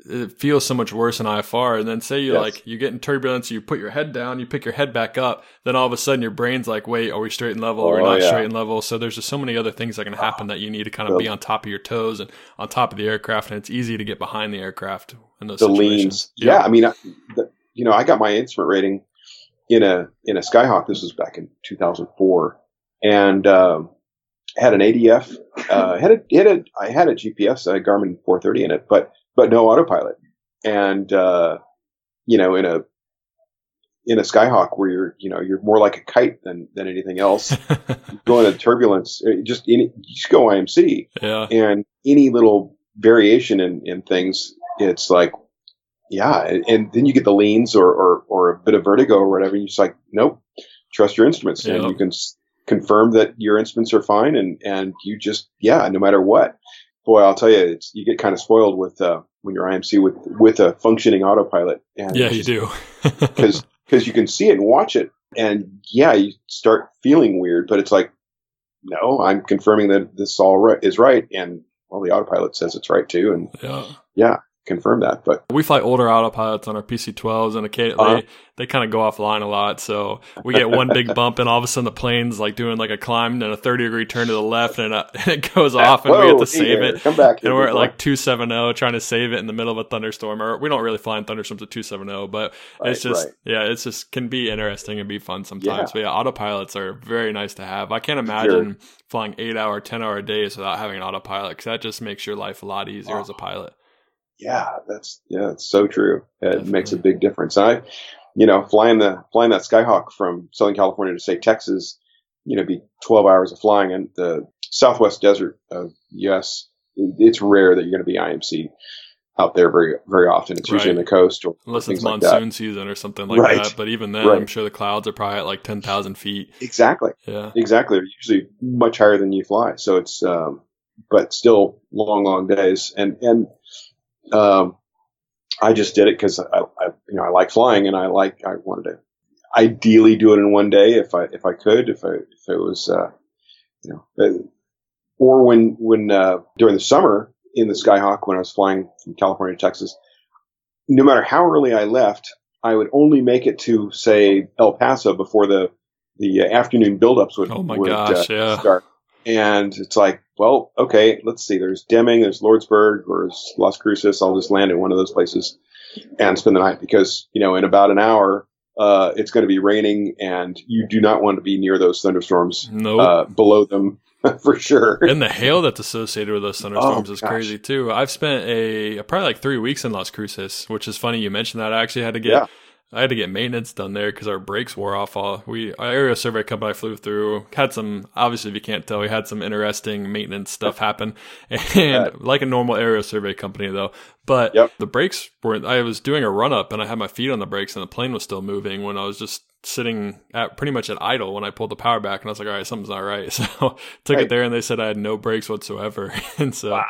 [SPEAKER 1] it feels so much worse in IFR, and then say you
[SPEAKER 2] Yes.
[SPEAKER 1] like you get in turbulence, you put your head down, you pick your head back up, then all of a sudden your brain's like, wait, are we straight and level? are we
[SPEAKER 2] Oh,
[SPEAKER 1] not
[SPEAKER 2] yeah.
[SPEAKER 1] straight and level? So there's just so many other things that can happen that you need to kind of be on top of your toes and on top of the aircraft, and it's easy to get behind the aircraft in those
[SPEAKER 2] the
[SPEAKER 1] situations.
[SPEAKER 2] leans yeah i mean I, the, you know i got my instrument rating in a in a skyhawk. This was back in 2004 and um had an adf uh had a, had a i had a gps a garmin 430 in it but but no autopilot. And uh you know in a in a skyhawk where you're you know you're more like a kite than than anything else going to turbulence uh, just any just go imc
[SPEAKER 1] yeah,
[SPEAKER 2] and any little variation in, in things, it's like, yeah. And, and then you get the leans or, or, or a bit of vertigo or whatever. And you're just like, nope, trust your instruments, and you can s- confirm that your instruments are fine, and and you just yeah, no matter what. Boy, I'll tell you, it's you get kind of spoiled with uh, when you're IMC with with a functioning autopilot. And
[SPEAKER 1] Yeah, you do.
[SPEAKER 2] because because you can see it and watch it, and yeah, you start feeling weird, but it's like, no, I'm confirming that this all right is right, and well, the autopilot says it's right too, and
[SPEAKER 1] yeah.
[SPEAKER 2] yeah, confirm that. But
[SPEAKER 1] We fly older autopilots on our PC-12s, and occasionally
[SPEAKER 2] Uh-huh.
[SPEAKER 1] they, they kind of go offline a lot. So we get one big bump, and all of a sudden the plane's like doing like a climb and a 30 degree turn to the left, and, uh, and it goes off, and we have to save
[SPEAKER 2] there,
[SPEAKER 1] it.
[SPEAKER 2] Come back,
[SPEAKER 1] And we're at like 270 trying to save it in the middle of a thunderstorm. Or we don't really fly in thunderstorms at 270, but it's just,
[SPEAKER 2] right.
[SPEAKER 1] yeah, it's just can be interesting and be fun sometimes.
[SPEAKER 2] Yeah.
[SPEAKER 1] But yeah, autopilots are very nice to have. I can't imagine flying eight hour, 10 hour days without having an autopilot because that just makes your life a lot easier as a pilot.
[SPEAKER 2] Yeah, that's yeah, it's so true. It
[SPEAKER 1] Definitely.
[SPEAKER 2] makes a big difference. I, you know, flying the flying that Skyhawk from Southern California to say Texas, you know, be 12 hours of flying in the Southwest desert of US. It's rare that you're going to be IMC out there very very often. It's usually
[SPEAKER 1] Right.
[SPEAKER 2] in the coast or
[SPEAKER 1] Unless it's
[SPEAKER 2] like
[SPEAKER 1] monsoon season or something like
[SPEAKER 2] Right.
[SPEAKER 1] that. But even then, I'm sure the clouds are probably at like 10,000 feet.
[SPEAKER 2] Exactly.
[SPEAKER 1] Yeah.
[SPEAKER 2] Exactly. They're usually much higher than you fly. So it's, um, but still long, long days. And, and, um, I just did it because I, I, you know, I like flying and I like, I wanted to ideally do it in one day if I, if I could, if I, if it was, uh, you know, uh, or when, when, uh, during the summer in the Skyhawk, when I was flying from California to Texas, no matter how early I left, I would only make it to say El Paso before the, the uh, afternoon buildups would,
[SPEAKER 1] Oh my
[SPEAKER 2] would,
[SPEAKER 1] gosh,
[SPEAKER 2] uh,
[SPEAKER 1] yeah.
[SPEAKER 2] start. And it's like, well, okay, let's see. There's Deming, there's Lordsburg, or there's Las Cruces. I'll just land in one of those places and spend the night because, you know, in about an hour, uh, it's going to be raining and you do not want to be near those thunderstorms,
[SPEAKER 1] Nope.
[SPEAKER 2] uh, below them for sure.
[SPEAKER 1] and the hail that's associated with those thunderstorms
[SPEAKER 2] Oh,
[SPEAKER 1] is
[SPEAKER 2] gosh.
[SPEAKER 1] crazy too. I've spent a probably like three weeks in Las Cruces, which is funny you mentioned that. I actually had to get
[SPEAKER 2] Yeah.
[SPEAKER 1] I had to get maintenance done there because our brakes wore off. All we our aerial survey company I flew through had some obviously if you can't tell we had some interesting maintenance stuff happen, and like a normal aerial survey company though. But
[SPEAKER 2] Yep.
[SPEAKER 1] the brakes were I was doing a run up and I had my feet on the brakes and the plane was still moving when I was just sitting at pretty much at idle when I pulled the power back and I was like all right something's not right so took it there and they said I had no brakes whatsoever and so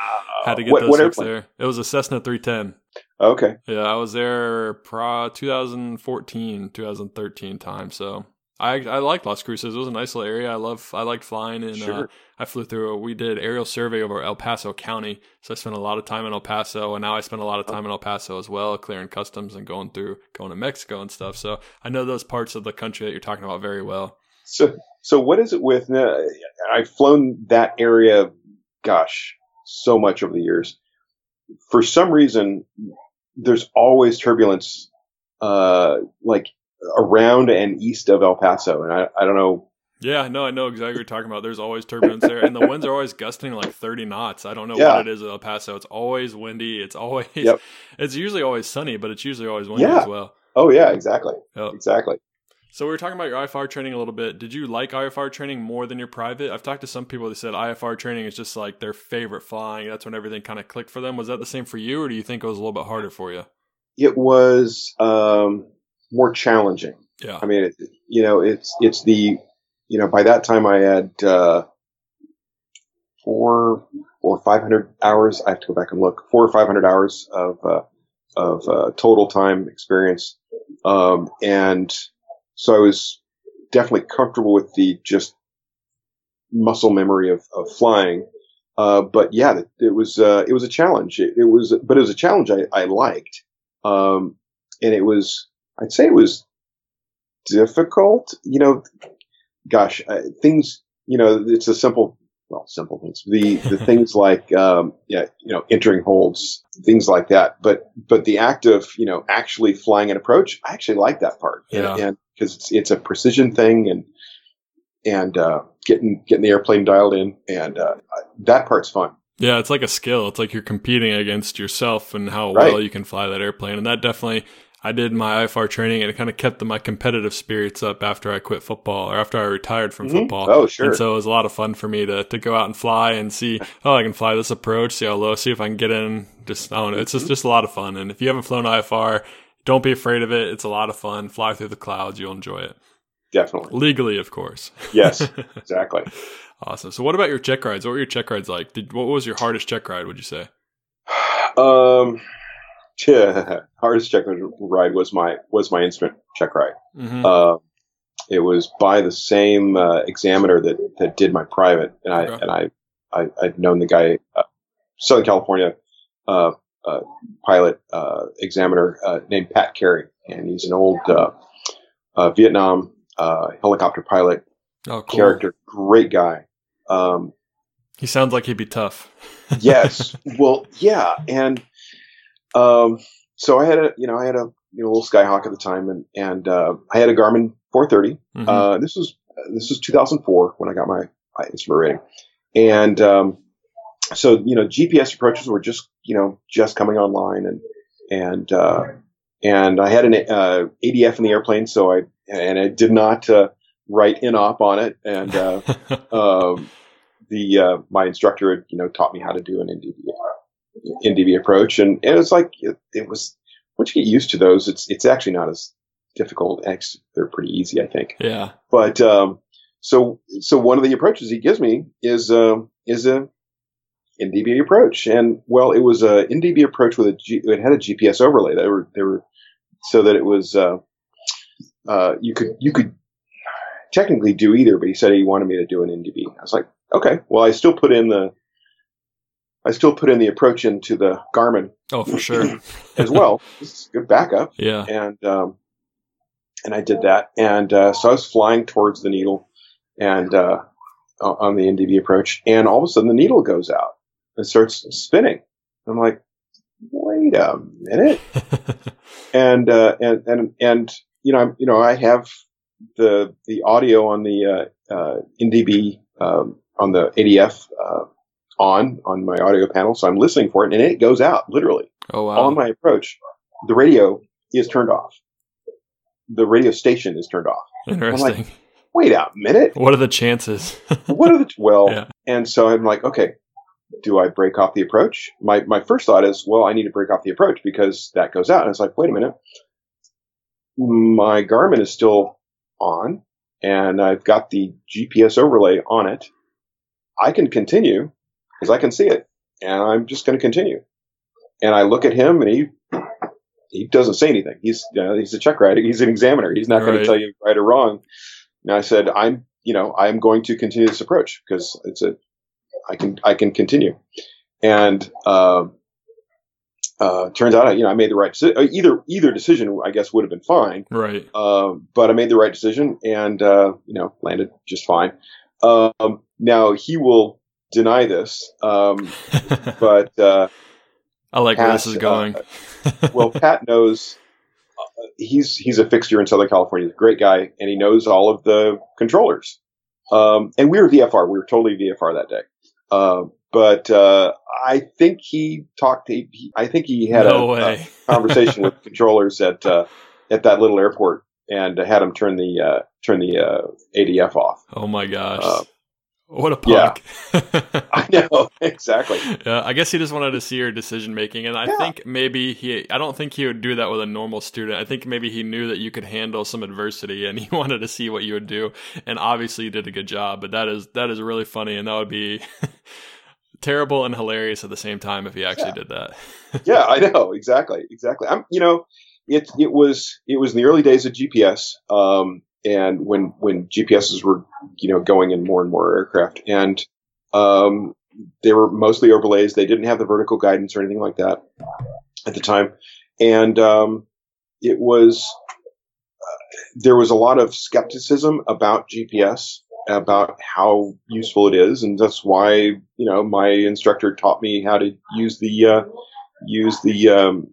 [SPEAKER 1] had to get
[SPEAKER 2] What-
[SPEAKER 1] those
[SPEAKER 2] what
[SPEAKER 1] fixed there. It was a Cessna 310.
[SPEAKER 2] Okay.
[SPEAKER 1] Yeah, I was there pro 2014, 2013 time. So I I liked Las Cruces. It was a nice little area. I love I liked flying and uh, I flew through. We did aerial survey over El Paso County, so I spent a lot of time in El Paso, and now I spend a lot of time in El Paso as well, clearing customs and going through going to Mexico and stuff. So I know those parts of the country that you're talking about very well.
[SPEAKER 2] So, so what is it with? Uh, I've flown that area, gosh, so much over the years. For some reason, there's always turbulence, uh, like around and east of El Paso, and I, I don't know.
[SPEAKER 1] Yeah, no, I know exactly what you're talking about. There's always turbulence there, and the winds are always gusting like 30 knots. I don't know
[SPEAKER 2] Yeah.
[SPEAKER 1] what it is at El Paso. It's always windy. It's always,
[SPEAKER 2] Yep.
[SPEAKER 1] it's usually always sunny, but it's usually always windy
[SPEAKER 2] Yeah.
[SPEAKER 1] as well.
[SPEAKER 2] Oh yeah, exactly,
[SPEAKER 1] Yep.
[SPEAKER 2] exactly.
[SPEAKER 1] So we were talking about your IFR training a little bit. Did you like IFR training more than your private? I've talked to some people that said IFR training is just like their favorite flying. That's when everything kind of clicked for them. Was that the same for you, or do you think it was a little bit harder for you?
[SPEAKER 2] It was um, more challenging.
[SPEAKER 1] Yeah.
[SPEAKER 2] I mean, it, you know, it's it's the you know by that time I had uh, four or five hundred hours. I have to go back and look. Four or five hundred hours of uh, of uh, total time experience, um, and so I was definitely comfortable with the just muscle memory of, of flying. Uh, but yeah, it, it was uh, it was a challenge. It, it was, but it was a challenge I, I liked, um, and it was I'd say it was difficult. You know, gosh, uh, things. You know, it's a simple, well, simple things. The the things like um, yeah, you know, entering holds, things like that. But but the act of you know actually flying an approach, I actually like that part.
[SPEAKER 1] Yeah.
[SPEAKER 2] Because it's it's a precision thing and and uh, getting getting the airplane dialed in and uh, that part's fun.
[SPEAKER 1] Yeah, it's like a skill. It's like you're competing against yourself and how
[SPEAKER 2] Right.
[SPEAKER 1] well you can fly that airplane. And that definitely, I did my IFR training and it kind of kept my competitive spirits up after I quit football or after I retired from
[SPEAKER 2] Mhm.
[SPEAKER 1] football.
[SPEAKER 2] Oh, sure.
[SPEAKER 1] And so it was a lot of fun for me to, to go out and fly and see, oh, I can fly this approach, see how low, see if I can get in. Just, I don't know. It's
[SPEAKER 2] Mm-hmm.
[SPEAKER 1] just, just a lot of fun. And if you haven't flown IFR, don't be afraid of it. It's a lot of fun. Fly through the clouds. You'll enjoy it.
[SPEAKER 2] definitely.
[SPEAKER 1] Legally, of course.
[SPEAKER 2] Yes, exactly.
[SPEAKER 1] awesome. So, what about your check rides? What were your check rides like? Did what was your hardest check ride? Would you say?
[SPEAKER 2] Um, yeah, hardest check ride was my was my instrument check ride.
[SPEAKER 1] Mm-hmm.
[SPEAKER 2] Uh, it was by the same uh, examiner that that did my private, and I
[SPEAKER 1] Okay.
[SPEAKER 2] and I, I I'd known the guy, uh, Southern California uh, uh, pilot uh, examiner uh, named Pat Carey, and he's an old uh, uh, Vietnam uh, helicopter pilot
[SPEAKER 1] oh, cool.
[SPEAKER 2] character, great guy. Um,
[SPEAKER 1] He sounds like he'd be tough.
[SPEAKER 2] yes. Well, yeah, and um, so I had a you know I had a you know, little Skyhawk at the time, and and uh, I had a Garmin 430.
[SPEAKER 1] Mhm.
[SPEAKER 2] Uh, this was this was 2004 when I got my, my instrument rating, and um, so you know GPS approaches were just you know just coming online, and and uh, and I had an uh, ADF in the airplane, so I and I did not uh, write inop on it, and uh, um, the uh, my instructor had you know taught me how to do an NDB NDB approach, and, and it's like it, it was once you get used to those, it's it's actually not as difficult. Actually, they're pretty easy, I think.
[SPEAKER 1] yeah.
[SPEAKER 2] But um, so so one of the approaches he gives me is um is a NDB approach, and well, it was a NDB approach with a G, it had a GPS overlay. They were they were so that it was uh, uh, you could you could technically do either, but he said he wanted me to do an NDB. I was like, okay, well, I still put in the I still put in the approach into the Garmin
[SPEAKER 1] Oh, for sure.
[SPEAKER 2] as well. It's good backup
[SPEAKER 1] Yeah.
[SPEAKER 2] and um, and I did that, and uh, so I was flying towards the needle, and uh, on the NDB approach, and all of a sudden the needle goes out and starts spinning. I'm like, wait a minute, and uh, and and and you know, I'm, you know, I have the the audio on the uh, uh, NDB um, on the ADF uh, on on my audio panel, so I'm listening for it, and it goes out literally
[SPEAKER 1] oh wow.
[SPEAKER 2] on my approach, the radio is turned off. The radio station is turned off.
[SPEAKER 1] Interesting.
[SPEAKER 2] Wait a minute.
[SPEAKER 1] what are the chances?
[SPEAKER 2] What are the well?
[SPEAKER 1] Yeah.
[SPEAKER 2] And so I'm like, okay, do I break off the approach? My my first thought is, well, I need to break off the approach because that goes out. And it's like, wait a minute, my Garmin is still on, and I've got the GPS overlay on it. I can continue because I can see it, and I'm just going to continue. And I look at him, and he he doesn't say anything. He's you know, he's a check writer. He's an examiner. He's not going
[SPEAKER 1] Right.
[SPEAKER 2] to tell you right or wrong. And I said, I'm you know I'm going to continue this approach because it's a I can I can continue. And um, uh, turns out, you know, I made the right decision. Either either decision, I guess, would have been fine.
[SPEAKER 1] right.
[SPEAKER 2] Um, but I made the right decision and, uh, you know, landed just fine. Um, now he will deny this. Um, but, uh,
[SPEAKER 1] I like where this is going.
[SPEAKER 2] well, Pat knows uh, he's, he's a fixture in Southern California. He's a great guy and he knows all of the controllers. Um, and we were VFR. We were totally VFR that day. Um, but, uh, I think he talked, he, he- I think he had
[SPEAKER 1] no
[SPEAKER 2] a, a conversation with controllers at, uh, at that little airport and had him turn the, uh, turn the, uh, ADF off.
[SPEAKER 1] oh my gosh. What a
[SPEAKER 2] yeah. I know, exactly.
[SPEAKER 1] Yeah, I guess he just wanted to see your decision making, and I
[SPEAKER 2] Yeah.
[SPEAKER 1] think maybe he. I don't think he would do that with a normal student. I think maybe he knew that you could handle some adversity, and he wanted to see what you would do. And obviously, you did a good job. But that is that is really funny, and that would be terrible and hilarious at the same time if he actually
[SPEAKER 2] Yeah.
[SPEAKER 1] did that.
[SPEAKER 2] yeah, I know exactly, exactly. I'm, you know, it it was it was in the early days of GPS, um, and when when GPSs were you know going in more and more aircraft, and um, they were mostly overlays. They didn't have the vertical guidance or anything like that at the time, and um, it was uh, there was a lot of skepticism about GPS about how useful it is, and that's why you know my instructor taught me how to use the uh, use the um,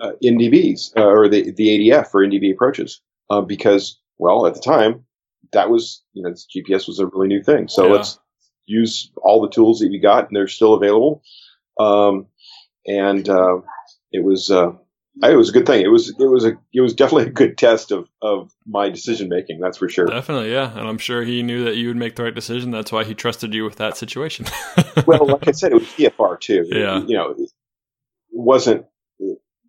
[SPEAKER 2] uh, NDBs uh, or the the ADF for NDB approaches uh, because well at the time that was you know GPS was a really new thing so
[SPEAKER 1] Yeah.
[SPEAKER 2] let's use all the tools that we got and they're still available um, and uh, it was uh, it was a good thing it was it was a it was definitely a good test of of my decision making that's for sure
[SPEAKER 1] Definitely, yeah. And I'm sure he knew that you would make the right decision. That's why he trusted you with that situation.
[SPEAKER 2] well, like I said, it was VFR too.
[SPEAKER 1] Yeah.
[SPEAKER 2] You know, it wasn't,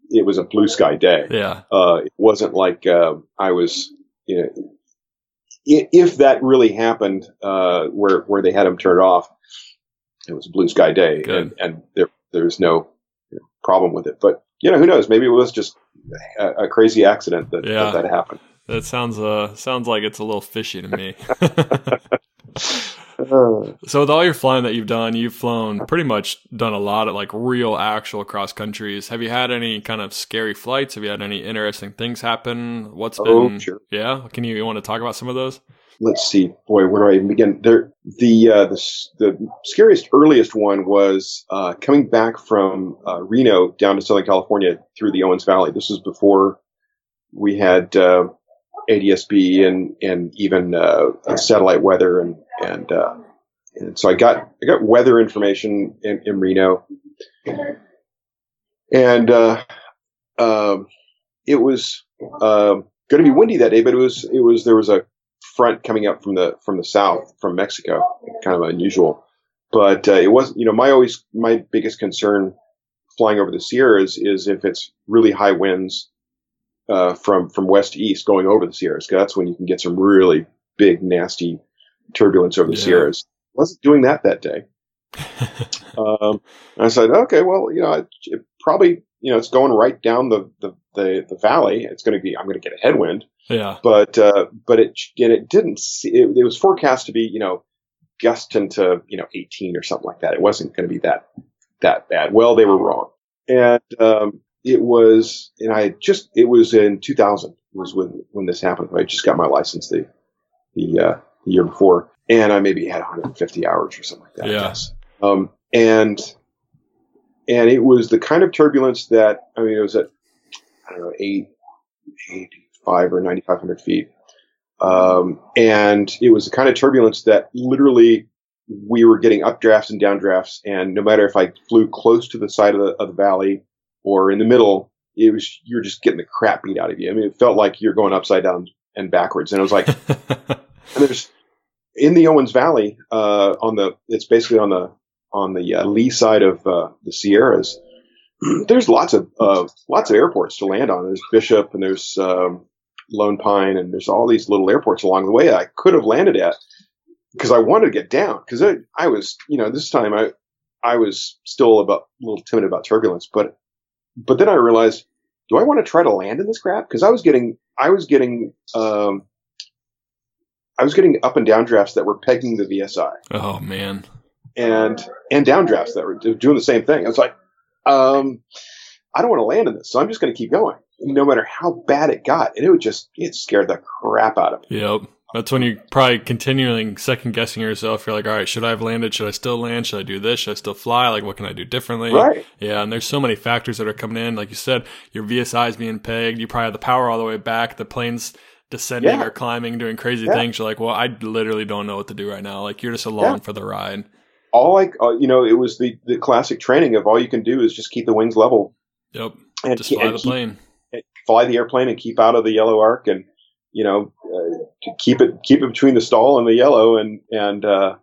[SPEAKER 2] it was a blue sky day.
[SPEAKER 1] yeah,
[SPEAKER 2] Uh, it wasn't like, uh, I was, you know, if that really happened, uh, where where they had him turned off, it was a blue sky day, and, and there there's no problem with it. But you know, who knows? Maybe it was just a, a crazy accident that, yeah. that that happened.
[SPEAKER 1] That sounds uh sounds like it's a little fishy to me. so with all your flying that you've done, you've flown pretty much done a lot of like real actual cross countries. Have you had any kind of scary flights? Have you had any interesting things happen? What's oh, been sure. Yeah, can you, you want to talk about some of those?
[SPEAKER 2] Let's see, boy, where do I even begin? There, the uh, the the scariest earliest one was uh, coming back from uh, Reno down to Southern California through the Owens Valley. This was before we had uh, ADSB and and even uh, satellite weather and and uh, and so I got I got weather information in, in Reno, and uh, um, it was uh, going to be windy that day, but it was it was there was a front coming up from the from the south from Mexico, kind of unusual. But uh, it wasn't, you know, my always my biggest concern flying over the Sierras is if it's really high winds uh, from from west to east going over the Sierras. That's when you can get some really big, nasty turbulence over the yeah. Sierras. Wasn't doing that that day. um, I said, okay, well, you know, it, it probably, you know, it's going right down the the the, the valley. It's going to be, I'm going to get a headwind.
[SPEAKER 1] Yeah.
[SPEAKER 2] But uh, but it and it didn't. See, it, it was forecast to be, you know, gusting to you know 18 or something like that. It wasn't going to be that that bad. Well, they were wrong. And um, it was, and I just, it was in 2000 was when, when this happened. I just got my license the, the, uh, the year before and I maybe had 150 hours or something like that. Yeah. Um, and, and it was the kind of turbulence that, I mean, it was at, I don't know, eight, 85 or 9,500 feet. Um, and it was the kind of turbulence that literally we were getting updrafts and downdrafts. And no matter if I flew close to the side of the, of the valley or in the middle, it was you're just getting the crap beat out of you. I mean, it felt like you're going upside down and backwards, and it was like and there's in the Owens Valley uh, on the it's basically on the on the uh, lee side of uh, the Sierras. There's lots of uh, lots of airports to land on. There's Bishop and there's um, Lone Pine and there's all these little airports along the way I could have landed at because I wanted to get down because I, I was you know this time I I was still about a little timid about turbulence, but but then I realized, do I want to try to land in this crap? Because I was getting, I was getting, um, I was getting up and down drafts that were pegging the VSI.
[SPEAKER 1] Oh man.
[SPEAKER 2] And and down drafts that were doing the same thing. I was like, um, I don't want to land in this, so I'm just going to keep going, no matter how bad it got. And it would just it scared the crap out of me.
[SPEAKER 1] Yep. That's when you're probably continuing second guessing yourself. You're like, all right, should I have landed? Should I still land? Should I do this? Should I still fly? Like, what can I do differently?
[SPEAKER 2] Right.
[SPEAKER 1] Yeah. And there's so many factors that are coming in. Like you said, your VSI is being pegged. You probably have the power all the way back. The plane's descending yeah. or climbing, doing crazy yeah. things. You're like, well, I literally don't know what to do right now. Like, you're just along yeah. for the ride.
[SPEAKER 2] All like, uh, you know, it was the, the classic training of all you can do is just keep the wings level.
[SPEAKER 1] Yep. And just fly and the keep, plane.
[SPEAKER 2] Fly the airplane and keep out of the yellow arc and, you know, uh, keep it keep it between the stall and the yellow, and and uh,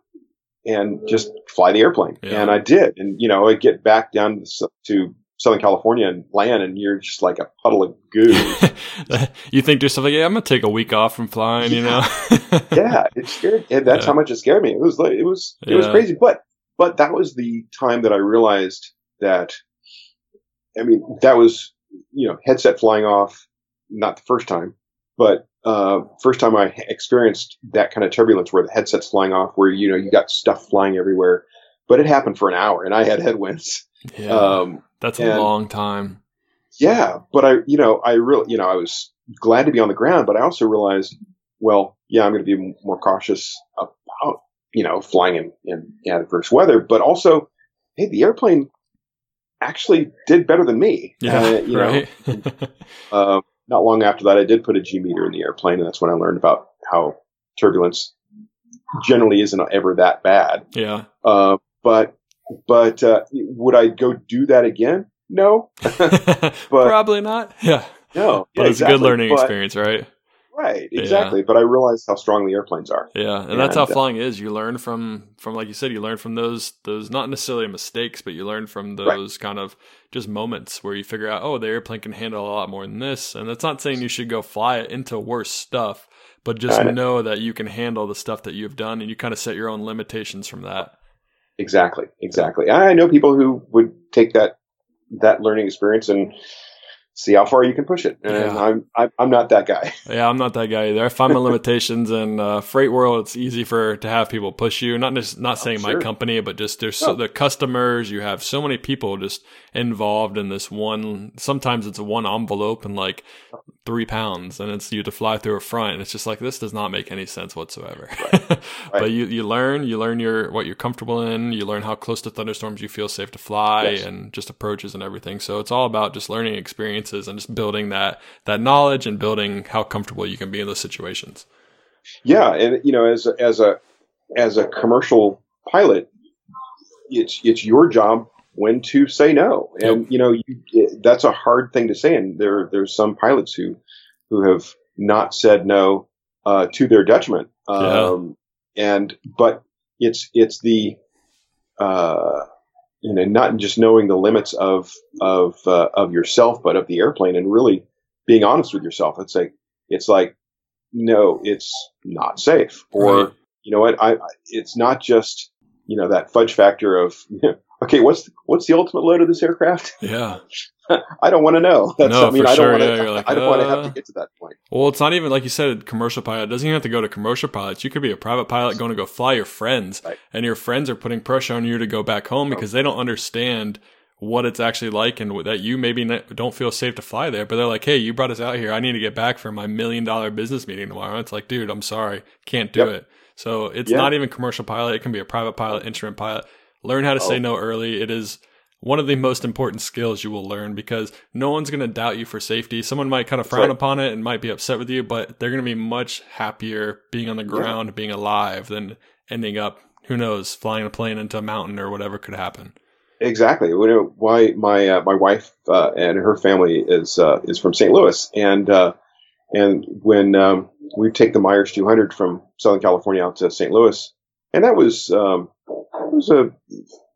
[SPEAKER 2] and just fly the airplane. Yeah. And I did, and you know, I get back down to Southern California and land, and you're just like a puddle of goo.
[SPEAKER 1] you think to yourself, like, yeah, I'm gonna take a week off from flying, yeah. you know?
[SPEAKER 2] yeah, it scared. And that's yeah. how much it scared me. It was like it was it was crazy, but but that was the time that I realized that. I mean, that was you know headset flying off, not the first time, but uh, first time I experienced that kind of turbulence where the headset's flying off, where you know you got stuff flying everywhere. But it happened for an hour, and I had headwinds.
[SPEAKER 1] Yeah, um, that's a long time.
[SPEAKER 2] Yeah, but I, you know, I really, you know, I was glad to be on the ground, but I also realized, well, yeah, I'm going to be more cautious about, you know, flying in, in adverse weather, but also, hey, the airplane actually did better than me.
[SPEAKER 1] Yeah, uh, you right.
[SPEAKER 2] know, uh, not long after that, I did put a G meter in the airplane, and that's when I learned about how turbulence generally isn't ever that bad.
[SPEAKER 1] Yeah.
[SPEAKER 2] Uh, but but uh, would I go do that again? No.
[SPEAKER 1] but, Probably not. Yeah.
[SPEAKER 2] No.
[SPEAKER 1] but
[SPEAKER 2] yeah,
[SPEAKER 1] it's exactly. a good learning but, experience, right?
[SPEAKER 2] Right, exactly. Yeah. But I realized how strong the airplanes are.
[SPEAKER 1] Yeah, and, and that's how uh, flying is. You learn from from like you said, you learn from those those not necessarily mistakes, but you learn from those right. kind of just moments where you figure out, oh, the airplane can handle a lot more than this. And that's not saying you should go fly it into worse stuff, but just know that you can handle the stuff that you've done and you kind of set your own limitations from that.
[SPEAKER 2] Exactly, exactly. I know people who would take that that learning experience and see how far you can push it. And yeah. I'm, I'm I'm not that guy.
[SPEAKER 1] Yeah, I'm not that guy either. I find my limitations in uh, freight world. It's easy for to have people push you. Not just not saying oh, sure. my company, but just there's so, the customers. You have so many people just involved in this one. Sometimes it's a one envelope and like three pounds, and it's you to fly through a front, and it's just like this does not make any sense whatsoever. Right. right. but you you learn you learn your what you're comfortable in. You learn how close to thunderstorms you feel safe to fly, yes. and just approaches and everything. So it's all about just learning experiences and just building that that knowledge and building how comfortable you can be in those situations.
[SPEAKER 2] Yeah, and you know, as a, as a as a commercial pilot, it's it's your job when to say no, and you know you, that's a hard thing to say. And there there's some pilots who who have not said no uh, to their detriment. Um, yeah. And but it's it's the uh, you know, not just knowing the limits of of uh, of yourself, but of the airplane, and really being honest with yourself. It's like it's like, no, it's not safe, or right. you know what, I, it's not just you know that fudge factor of okay, what's the, what's the ultimate load of this aircraft?
[SPEAKER 1] Yeah,
[SPEAKER 2] I don't want to know.
[SPEAKER 1] That's, no, I mean,
[SPEAKER 2] I
[SPEAKER 1] don't
[SPEAKER 2] sure.
[SPEAKER 1] want to. Yeah, like,
[SPEAKER 2] I don't uh, want to have to get to that point.
[SPEAKER 1] Well, it's not even like you said, commercial pilot. It doesn't even have to go to commercial pilots. You could be a private pilot going to go fly your friends, right. and your friends are putting pressure on you to go back home because they don't understand what it's actually like and that you maybe don't feel safe to fly there. But they're like, hey, you brought us out here. I need to get back for my million dollar business meeting tomorrow. It's like, dude, I'm sorry, can't do yep. it. So it's yep. not even commercial pilot. It can be a private pilot, instrument pilot. Learn how to oh. say no early. It is one of the most important skills you will learn because no one's going to doubt you for safety. Someone might kind of frown right. upon it and might be upset with you, but they're going to be much happier being on the ground, yeah. being alive than ending up, who knows, flying a plane into a mountain or whatever could happen.
[SPEAKER 2] Exactly. Why my uh, my wife uh, and her family is uh, is from St. Louis, and uh, and when um, we take the Meyers 200 from Southern California out to St. Louis, and that was um, was a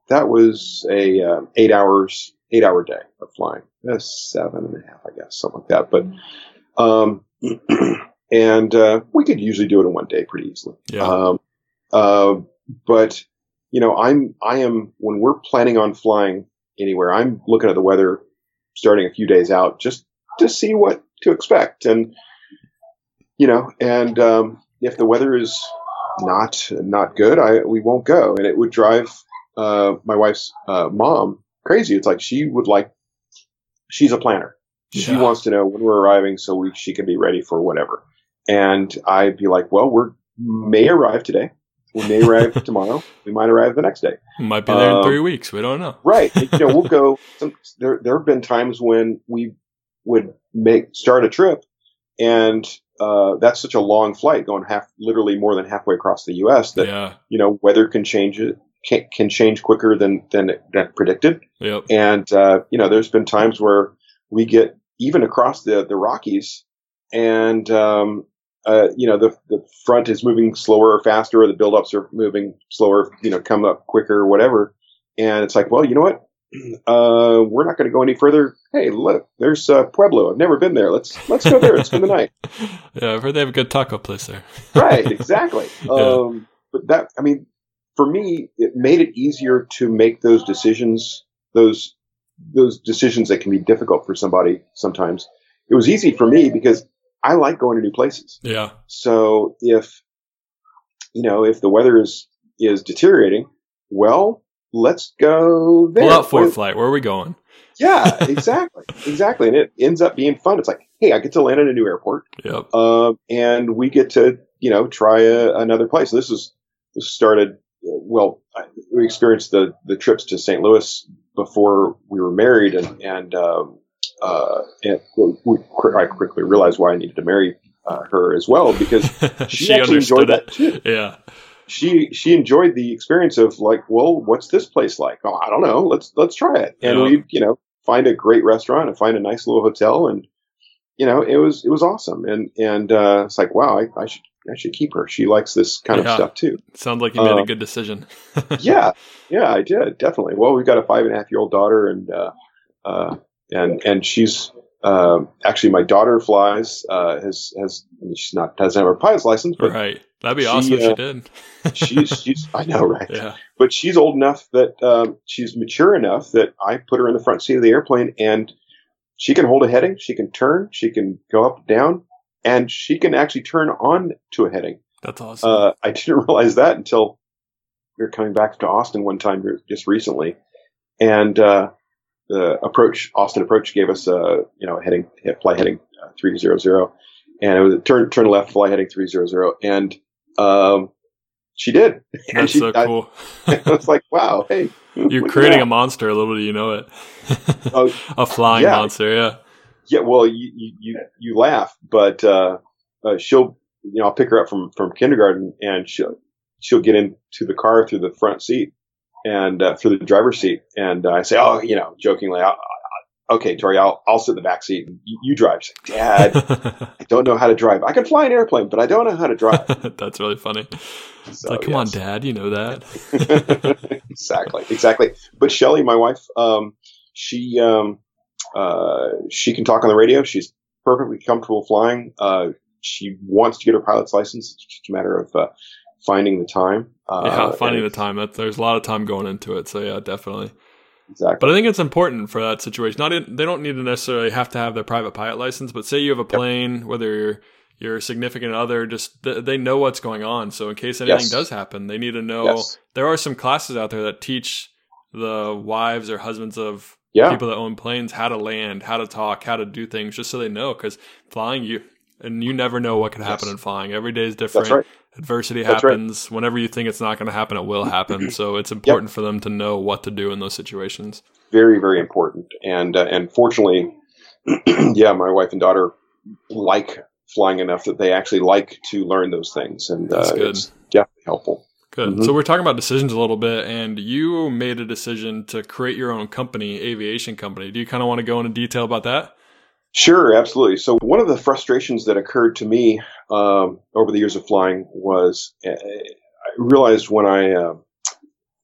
[SPEAKER 2] that was a uh, eight hours, eight hour day of flying. That's seven and a half, I guess, something like that. But, um, and, uh, we could usually do it in one day pretty easily.
[SPEAKER 1] Yeah.
[SPEAKER 2] Um, uh, but, you know, I'm, I am, when we're planning on flying anywhere, I'm looking at the weather starting a few days out just to see what to expect. And, you know, and, um, if the weather is not, not good, I, we won't go. And it would drive uh, my wife's uh, mom crazy. It's like she would like, she's a planner. She yeah. wants to know when we're arriving so we, she can be ready for whatever. And I'd be like, well, we're may arrive today. We may arrive tomorrow. We might arrive the next day.
[SPEAKER 1] Might be there um, in three weeks. We don't know.
[SPEAKER 2] right. you know, we'll go. Some, there, there have been times when we would make start a trip, and uh, that's such a long flight, going half, literally more than halfway across the U.S. That
[SPEAKER 1] yeah.
[SPEAKER 2] you know weather can change it, can, can change quicker than than, than predicted.
[SPEAKER 1] Yep.
[SPEAKER 2] And uh, you know, there's been times where we get even across the the Rockies, and um, uh, you know, the the front is moving slower or faster, or the buildups are moving slower, you know, come up quicker, or whatever. And it's like, well, you know what? Uh, we're not going to go any further. Hey, look, there's uh, Pueblo. I've never been there. Let's let's go there and spend the night.
[SPEAKER 1] Yeah, I've heard they have a good taco place there.
[SPEAKER 2] right, exactly. yeah. Um, but that, I mean, for me, it made it easier to make those decisions, those those decisions that can be difficult for somebody sometimes. It was easy for me because I like going to new places.
[SPEAKER 1] Yeah.
[SPEAKER 2] So if you know if the weather is is deteriorating, well, let's go there.
[SPEAKER 1] Pull out ForeFlight. Where are we going?
[SPEAKER 2] Yeah, exactly, exactly. And it ends up being fun. It's like, hey, I get to land in a new airport.
[SPEAKER 1] Yep.
[SPEAKER 2] Uh, and we get to you know try a, another place. This is this started well, we experienced the, the trips to St. Louis before we were married, and and, um, uh, and we, I quickly realized why I needed to marry uh, her as well because she, she actually enjoyed it. that too.
[SPEAKER 1] Yeah,
[SPEAKER 2] she she enjoyed the experience of like, well, what's this place like? Oh, I don't know. Let's let's try it, and yeah. we you know find a great restaurant and find a nice little hotel and you know, it was it was awesome, and and uh, it's like, wow, I, I should I should keep her. She likes this kind
[SPEAKER 1] Yeah.
[SPEAKER 2] of stuff too.
[SPEAKER 1] Sounds like you made a
[SPEAKER 2] Uh,
[SPEAKER 1] good decision.
[SPEAKER 2] yeah, yeah, I did definitely. Well, we've got a five and a half year old daughter, and uh, uh, and and she's um actually my daughter flies. Uh, has has I mean, she's not doesn't have her pilot's license, but
[SPEAKER 1] right. That'd be
[SPEAKER 2] she,
[SPEAKER 1] awesome if
[SPEAKER 2] uh,
[SPEAKER 1] she did.
[SPEAKER 2] she's she's I know right,
[SPEAKER 1] yeah.
[SPEAKER 2] but she's old enough that um, she's mature enough that I put her in the front seat of the airplane, and she can hold a heading, she can turn, she can go up down, and she can actually turn on to a heading.
[SPEAKER 1] That's awesome.
[SPEAKER 2] Uh, I didn't realize that until we were coming back to Austin one time just recently, and uh, the approach Austin approach gave us a you know heading fly heading uh, three zero zero, and it was a turn turn left fly heading three zero zero, and um, she did. And
[SPEAKER 1] That's
[SPEAKER 2] she,
[SPEAKER 1] so cool.
[SPEAKER 2] I, was like, wow, hey,
[SPEAKER 1] You're creating a monster. A little do you know it.
[SPEAKER 2] Oh,
[SPEAKER 1] a flying
[SPEAKER 2] yeah.
[SPEAKER 1] monster. Yeah.
[SPEAKER 2] Yeah, well, you you you, you laugh, but uh, uh, she'll you know I'll pick her up from from kindergarten and she'll she'll get into the car through the front seat and uh, through the driver's seat, and uh, I say, oh, you know, jokingly, I'll, I'll- okay, Tori, I'll I'll sit in the back seat, and you, you drive. Like, Dad, I don't know how to drive. I can fly an airplane, but I don't know how to drive.
[SPEAKER 1] That's really funny. It's
[SPEAKER 2] So,
[SPEAKER 1] like, come on. Dad, you know that.
[SPEAKER 2] exactly, exactly. But Shelly, my wife, um, she um, uh, she can talk on the radio. She's perfectly comfortable flying. Uh, she wants to get her pilot's license. It's just a matter of uh, finding the time. Uh,
[SPEAKER 1] yeah, finding the time. That there's a lot of time going into it. So yeah, definitely.
[SPEAKER 2] exactly.
[SPEAKER 1] But I think it's important for that situation. Not in, they don't need to necessarily have to have their private pilot license, but say you have a plane, whether you're your significant other, just th- they know what's going on. So in case anything
[SPEAKER 2] Yes.
[SPEAKER 1] does happen, they need to know.
[SPEAKER 2] Yes.
[SPEAKER 1] There are some classes out there that teach the wives or husbands of
[SPEAKER 2] Yeah.
[SPEAKER 1] people that own planes how to land, how to talk, how to do things, just so they know. Because flying, you and you never know what can happen
[SPEAKER 2] Yes.
[SPEAKER 1] in flying. Every day is different.
[SPEAKER 2] Right.
[SPEAKER 1] Adversity
[SPEAKER 2] That's right.
[SPEAKER 1] happens. Whenever you think it's not going to happen, it will happen. So it's important for them to know what to do in those situations.
[SPEAKER 2] Very, very important. And uh, and fortunately, yeah, my wife and daughter like flying enough that they actually like to learn those things, and
[SPEAKER 1] That's
[SPEAKER 2] uh,
[SPEAKER 1] good.
[SPEAKER 2] it's definitely helpful.
[SPEAKER 1] Good.
[SPEAKER 2] Mhm.
[SPEAKER 1] So we're talking about decisions a little bit, and you made a decision to create your own company, aviation company. Do you kind of want to go into detail about that?
[SPEAKER 2] Sure, absolutely. So one of the frustrations that occurred to me um, over the years of flying was uh, I realized when I uh,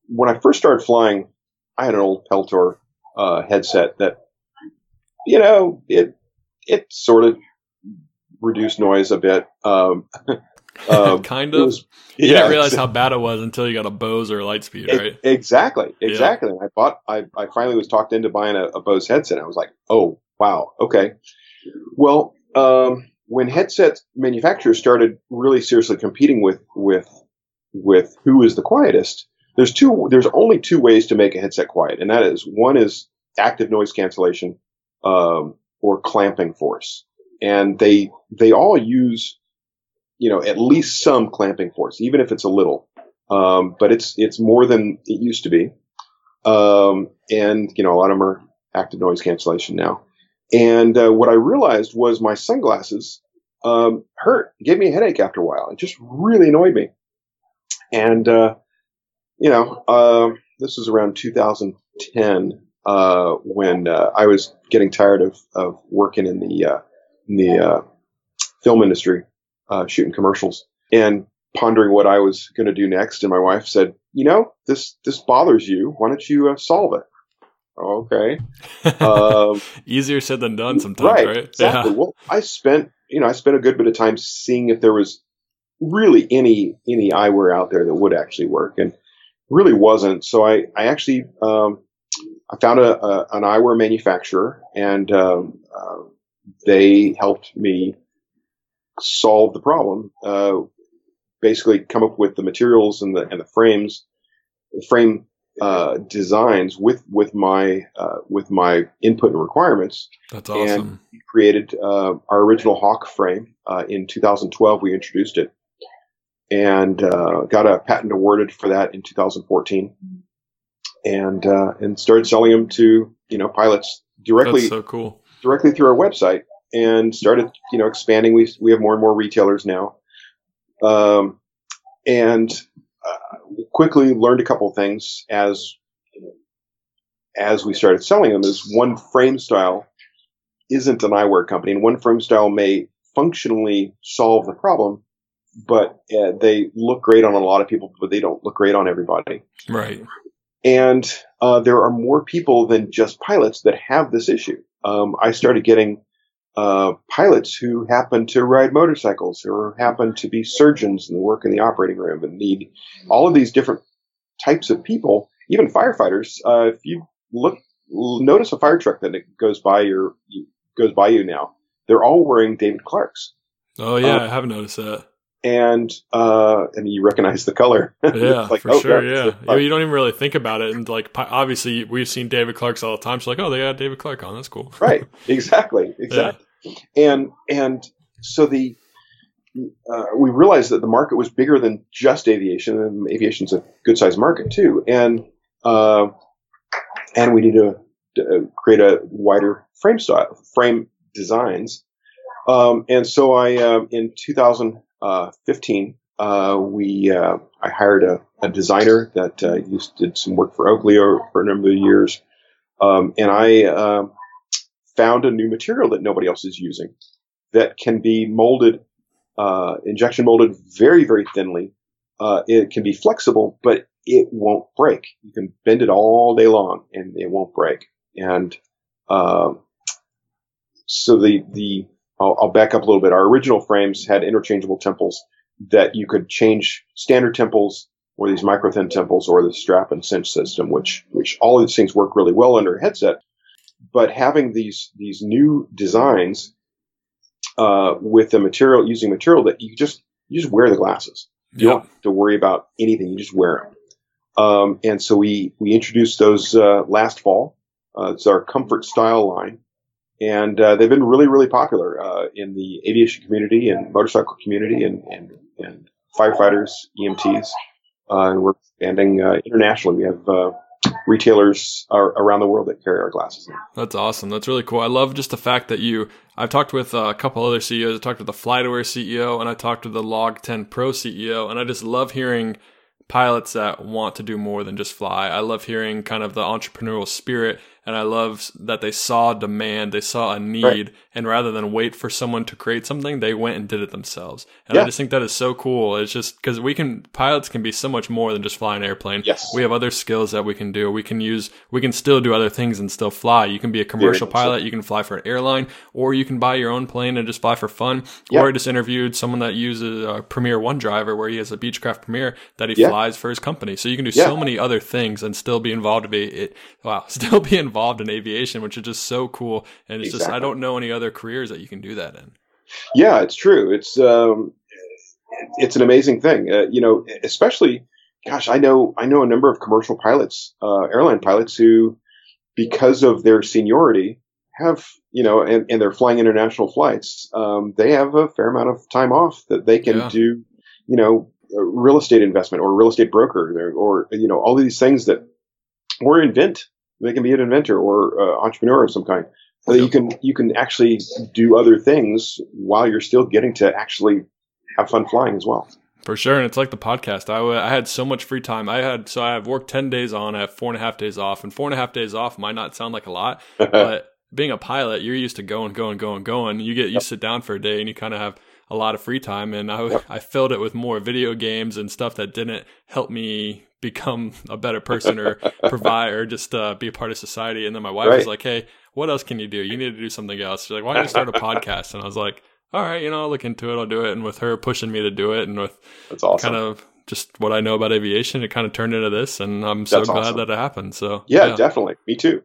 [SPEAKER 2] when I first started flying, I had an old Peltor uh, headset that you know it it sort of reduced noise a bit. Um, um,
[SPEAKER 1] kind of.
[SPEAKER 2] was-
[SPEAKER 1] you
[SPEAKER 2] yeah,
[SPEAKER 1] didn't realize how bad it was until you got a Bose or a Lightspeed,
[SPEAKER 2] E-
[SPEAKER 1] right?
[SPEAKER 2] Exactly,
[SPEAKER 1] Yeah.
[SPEAKER 2] exactly. I bought. I, I finally was talked into buying a, a Bose headset. I was like, oh wow, okay. Well, um, when headset manufacturers started really seriously competing with with with who is the quietest, there's two. There's only two ways to make a headset quiet, and that is one is active noise cancellation um, or clamping force, and they they all use you know at least some clamping force, even if it's a little um, but it's it's more than it used to be. Um, and you know, a lot of them are active noise cancellation now. And uh, what I realized was my sunglasses um, hurt, gave me a headache after a while. It just really annoyed me. And uh, you know, um this was around 2010 uh, when uh, I was getting tired of of working in the uh, in the uh, film industry, uh, shooting commercials, and pondering what I was going to do next, and my wife said, "You know, this this bothers you. Why don't you uh, solve it?" Okay. Um,
[SPEAKER 1] Easier said than done sometimes, right?
[SPEAKER 2] right. Exactly.
[SPEAKER 1] Yeah.
[SPEAKER 2] Well, I spent you know I spent a good bit of time seeing if there was really any any eyewear out there that would actually work, and really wasn't. So I I actually um, I found a, a an eyewear manufacturer, and um, uh, they helped me solve the problem. Uh, basically, come up with the materials and the and the frames, the frame uh, designs with with my uh, with my input and requirements
[SPEAKER 1] That's awesome.
[SPEAKER 2] we created uh, our original Hawk frame uh, in 2012. We introduced it and uh, got a patent awarded for that in 2014, and uh, and started selling them to you know pilots directly
[SPEAKER 1] That's so cool.
[SPEAKER 2] directly through our website, and started you know expanding. We we have more and more retailers now, um, and uh, quickly learned a couple of things as as we started selling them. Is one frame style isn't an eyewear company, and one frame style may functionally solve the problem, but uh, they look great on a lot of people, but they don't look great on everybody.
[SPEAKER 1] Right.
[SPEAKER 2] And uh, there are more people than just pilots that have this issue. Um, I started getting uh, pilots who happen to ride motorcycles or happen to be surgeons and work in the operating room and need all of these different types of people, even firefighters. Uh, if you look, notice a fire truck that goes by your goes by you now, they're all wearing David Clark's.
[SPEAKER 1] Oh yeah, uh, I have noticed that.
[SPEAKER 2] And uh, and you recognize the color.
[SPEAKER 1] Yeah, like, for oh, sure. Yeah, yeah. you don't even really think about it, and like obviously we've seen David Clark's all the time. So like, oh, they got David Clark on. That's cool.
[SPEAKER 2] right. Exactly. Exactly. Yeah. And and so the uh, we realized that the market was bigger than just aviation, and aviation's a good sized market too. And uh, and we need to, to create a wider frame style, frame designs. Um, and so I, uh, in 2015, uh, we, uh, I hired a, a designer that uh, used did some work for Oakley for a number of years, um, and I um, found a new material that nobody else is using that can be molded, uh, injection molded very very thinly. Uh, it can be flexible, but it won't break. You can bend it all day long, and it won't break. And um, so the the I'll, I'll, back up a little bit. Our original frames had interchangeable temples that you could change standard temples or these micro thin temples or the strap and cinch system, which which all of these things work really well under a headset. But having these these new designs uh, with the material using material that you just you just wear the glasses. You don't have to worry about anything. You just wear them. Um, and so we we introduced those uh, last fall. Uh, it's our comfort style line, and uh, they've been really, really popular uh, in the aviation community and motorcycle community and and, and firefighters, EMTs, uh, and we're expanding uh, internationally. We have uh, retailers around the world that carry our glasses.
[SPEAKER 1] That's awesome. That's really cool. I love just the fact that you. I've talked with a couple other CEOs. I talked with the FlightAware CEO and I talked with the LogTen Pro CEO, and I just love hearing pilots that want to do more than just fly. I love hearing kind of the entrepreneurial spirit and I love that they saw demand, they saw a need, right. and rather than wait for someone to create something, they went and did it themselves. And yeah. I just think that is so cool. It's just because we can, pilots can be so much more than just fly an airplane.
[SPEAKER 2] Yes.
[SPEAKER 1] We have other skills that we can do. We can use, we can still do other things and still fly. You can be a commercial yeah, pilot, you can fly for an airline, or you can buy your own plane and just fly for fun. Yeah. Or I just interviewed someone that uses a Premier One driver where he has a Beechcraft Premier that he flies for his company. So you can do so many other things and still be involved to be it. Wow, still be involved involved in aviation, which is just so cool. And it's exactly. just I don't know any other careers that you can do that in.
[SPEAKER 2] Yeah, it's true. It's um, it's an amazing thing. Uh, you know, especially, gosh, I know I know a number of commercial pilots, uh, airline pilots who, because of their seniority, have you know, and, and they're flying international flights. Um, they have a fair amount of time off that they can yeah. do, you know, real estate investment or real estate broker or, or you know all these things that or invent they can be an inventor or uh, entrepreneur of some kind. So you can you can actually do other things while you're still getting to actually have fun flying as well.
[SPEAKER 1] For sure, and it's like the podcast. I, w- I had so much free time. I had so I have worked ten days on. I have four and a half days off, and four and a half days off might not sound like a lot, but being a pilot, you're used to going, going, going, going. You get you yep. sit down for a day, and you kind of have a lot of free time. And I yep. I filled it with more video games and stuff that didn't help me become a better person or provide or just uh, be a part of society. And then my wife right. was like, "Hey, what else can you do? You need to do something else." She's like, "Why don't you start a podcast?" And I was like, "All right, you know, I'll look into it. I'll do it." And with her pushing me to do it, and with
[SPEAKER 2] That's awesome.
[SPEAKER 1] kind of just what I know about aviation, it kind of turned into this, and I'm so That's glad awesome. that it happened. So
[SPEAKER 2] yeah, yeah, definitely, me too.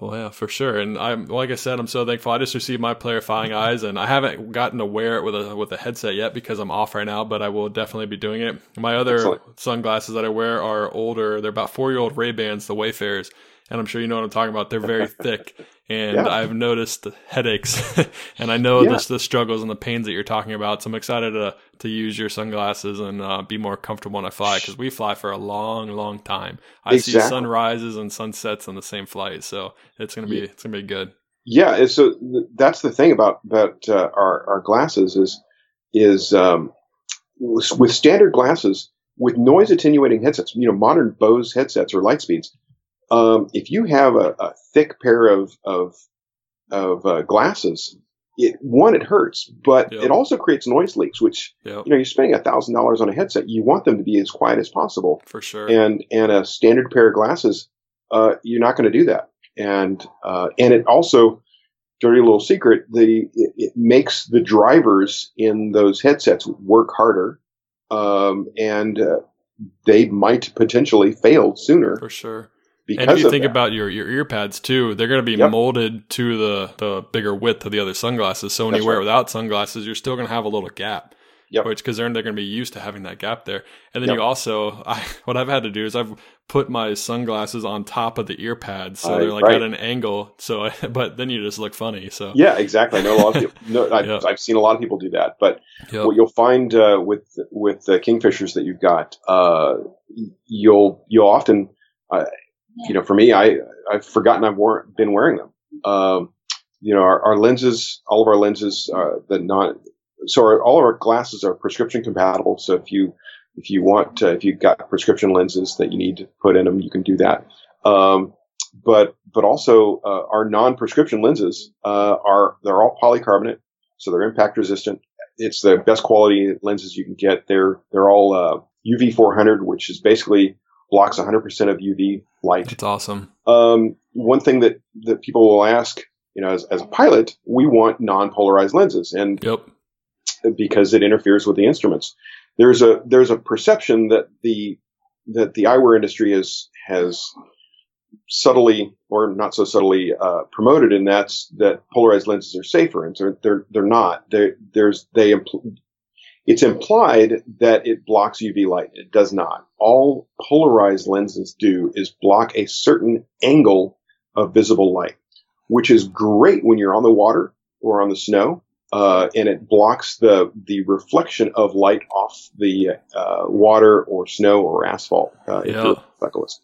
[SPEAKER 1] Well, yeah, for sure. And I'm like I said, I'm so thankful. I just received my player Flying Eyes, and I haven't gotten to wear it with a with a headset yet because I'm off right now. But I will definitely be doing it. My other Excellent. sunglasses that I wear are older. They're about four year old Ray Bans, the Wayfarers, and I'm sure you know what I'm talking about. They're very thick, and yeah. I've noticed headaches, and I know yeah. the, the struggles and the pains that you're talking about. So I'm excited to to use your sunglasses and uh, be more comfortable when I fly because we fly for a long, long time. I exactly. see sunrises and sunsets on the same flight, so it's gonna be it's gonna be good.
[SPEAKER 2] Yeah, so that's the thing about about uh, our our glasses is is um, with standard glasses with noise attenuating headsets. You know, modern Bose headsets or Lightspeeds um, if you have a, a, thick pair of, of of uh, glasses, it one it hurts, but
[SPEAKER 1] Yep.
[SPEAKER 2] it also creates noise leaks. Which
[SPEAKER 1] Yep.
[SPEAKER 2] you know you're spending a thousand dollars on a headset, you want them to be as quiet as possible.
[SPEAKER 1] For sure.
[SPEAKER 2] And and a standard pair of glasses, uh, you're not going to do that. And uh, and it also dirty little secret the it, it makes the drivers in those headsets work harder, um, and uh, they might potentially fail sooner
[SPEAKER 1] For sure.
[SPEAKER 2] Because
[SPEAKER 1] And if you think
[SPEAKER 2] that.
[SPEAKER 1] about your, your ear pads too, they're going to be
[SPEAKER 2] Yep.
[SPEAKER 1] molded to the, the bigger width of the other sunglasses. So when
[SPEAKER 2] That's
[SPEAKER 1] you wear
[SPEAKER 2] right.
[SPEAKER 1] without sunglasses, you're still going to have a little gap.
[SPEAKER 2] Yep.
[SPEAKER 1] Which because they're they're going to be used to having that gap there. And then
[SPEAKER 2] Yep.
[SPEAKER 1] you also, I, what I've had to do is I've put my sunglasses on top of the ear pads, so
[SPEAKER 2] Right,
[SPEAKER 1] they're like
[SPEAKER 2] right.
[SPEAKER 1] at an angle. So, I, but then you just look funny. So
[SPEAKER 2] Yeah, exactly. I know a lot of people. No, I've,
[SPEAKER 1] Yep.
[SPEAKER 2] I've seen a lot of people do that. But what you'll find uh, with with the kingfishers that you've got, uh, you'll you'll often, uh, you know, for me, I I've forgotten I've wor- been wearing them. Um, you know, our, our lenses, all of our lenses, uh, the non, so our, all of our glasses are prescription compatible. So if you if you want, to, if you've got prescription lenses that you need to put in them, you can do that. Um, but but also uh, our non-prescription lenses uh, are they're all polycarbonate, so they're impact resistant. It's the best quality lenses you can get. They're they're all uh, UV 400, which is basically blocks 100% of UV light.
[SPEAKER 1] That's awesome.
[SPEAKER 2] Um, one thing that that people will ask, you know, as, as a pilot, we want non-polarized lenses, and
[SPEAKER 1] Yep.
[SPEAKER 2] because it interferes with the instruments. There's a there's a perception that the that the eyewear industry has has subtly or not so subtly uh, promoted, and that's that polarized lenses are safer, and so they're they're not. They there's they impl- it's implied that it blocks UV light. It does not. All polarized lenses do is block a certain angle of visible light, which is great when you're on the water or on the snow uh, and it blocks the the reflection of light off the uh, water or snow or asphalt uh, if
[SPEAKER 1] Yeah.
[SPEAKER 2] you're a cyclist.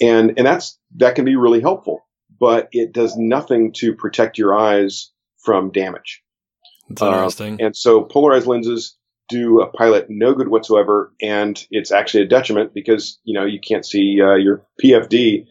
[SPEAKER 2] And and that's that can be really helpful, but it does nothing to protect your eyes from damage. Uh,
[SPEAKER 1] interesting.
[SPEAKER 2] And so polarized lenses do a pilot no good whatsoever, and it's actually a detriment because you know you can't see uh, your PFD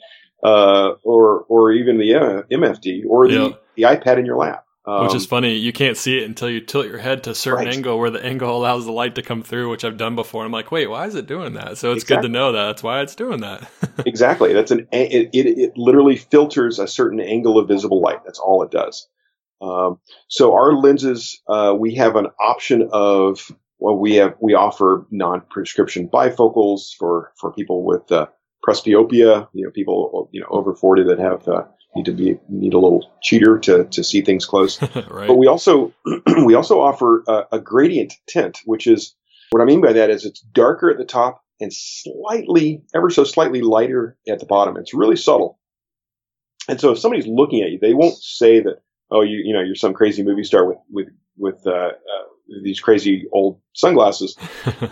[SPEAKER 2] uh, or or even the uh, MFD or the,
[SPEAKER 1] Yeah.
[SPEAKER 2] the iPad in your lap.
[SPEAKER 1] which
[SPEAKER 2] Um,
[SPEAKER 1] is funny. You can't see it until you tilt your head to a certain
[SPEAKER 2] Right.
[SPEAKER 1] angle where the angle allows the light to come through, which I've done before. I'm like, wait, why is it doing that? So it's good to know that. That's why it's doing that.
[SPEAKER 2] exactly. That's an it, it, it literally filters a certain angle of visible light. That's all it does. Um, so our lenses, uh, we have an option of well, we have we offer non-prescription bifocals for for people with uh, presbyopia. You know, people you know over forty that have uh, need to be need a little cheater to to see things close.
[SPEAKER 1] right.
[SPEAKER 2] But we also we also offer a, a gradient tint, which is what I mean by that is it's darker at the top and slightly, ever so slightly lighter at the bottom. It's really subtle. And so if somebody's looking at you, they won't say that, oh, you you know you're some crazy movie star with with with uh, uh, these crazy old sunglasses.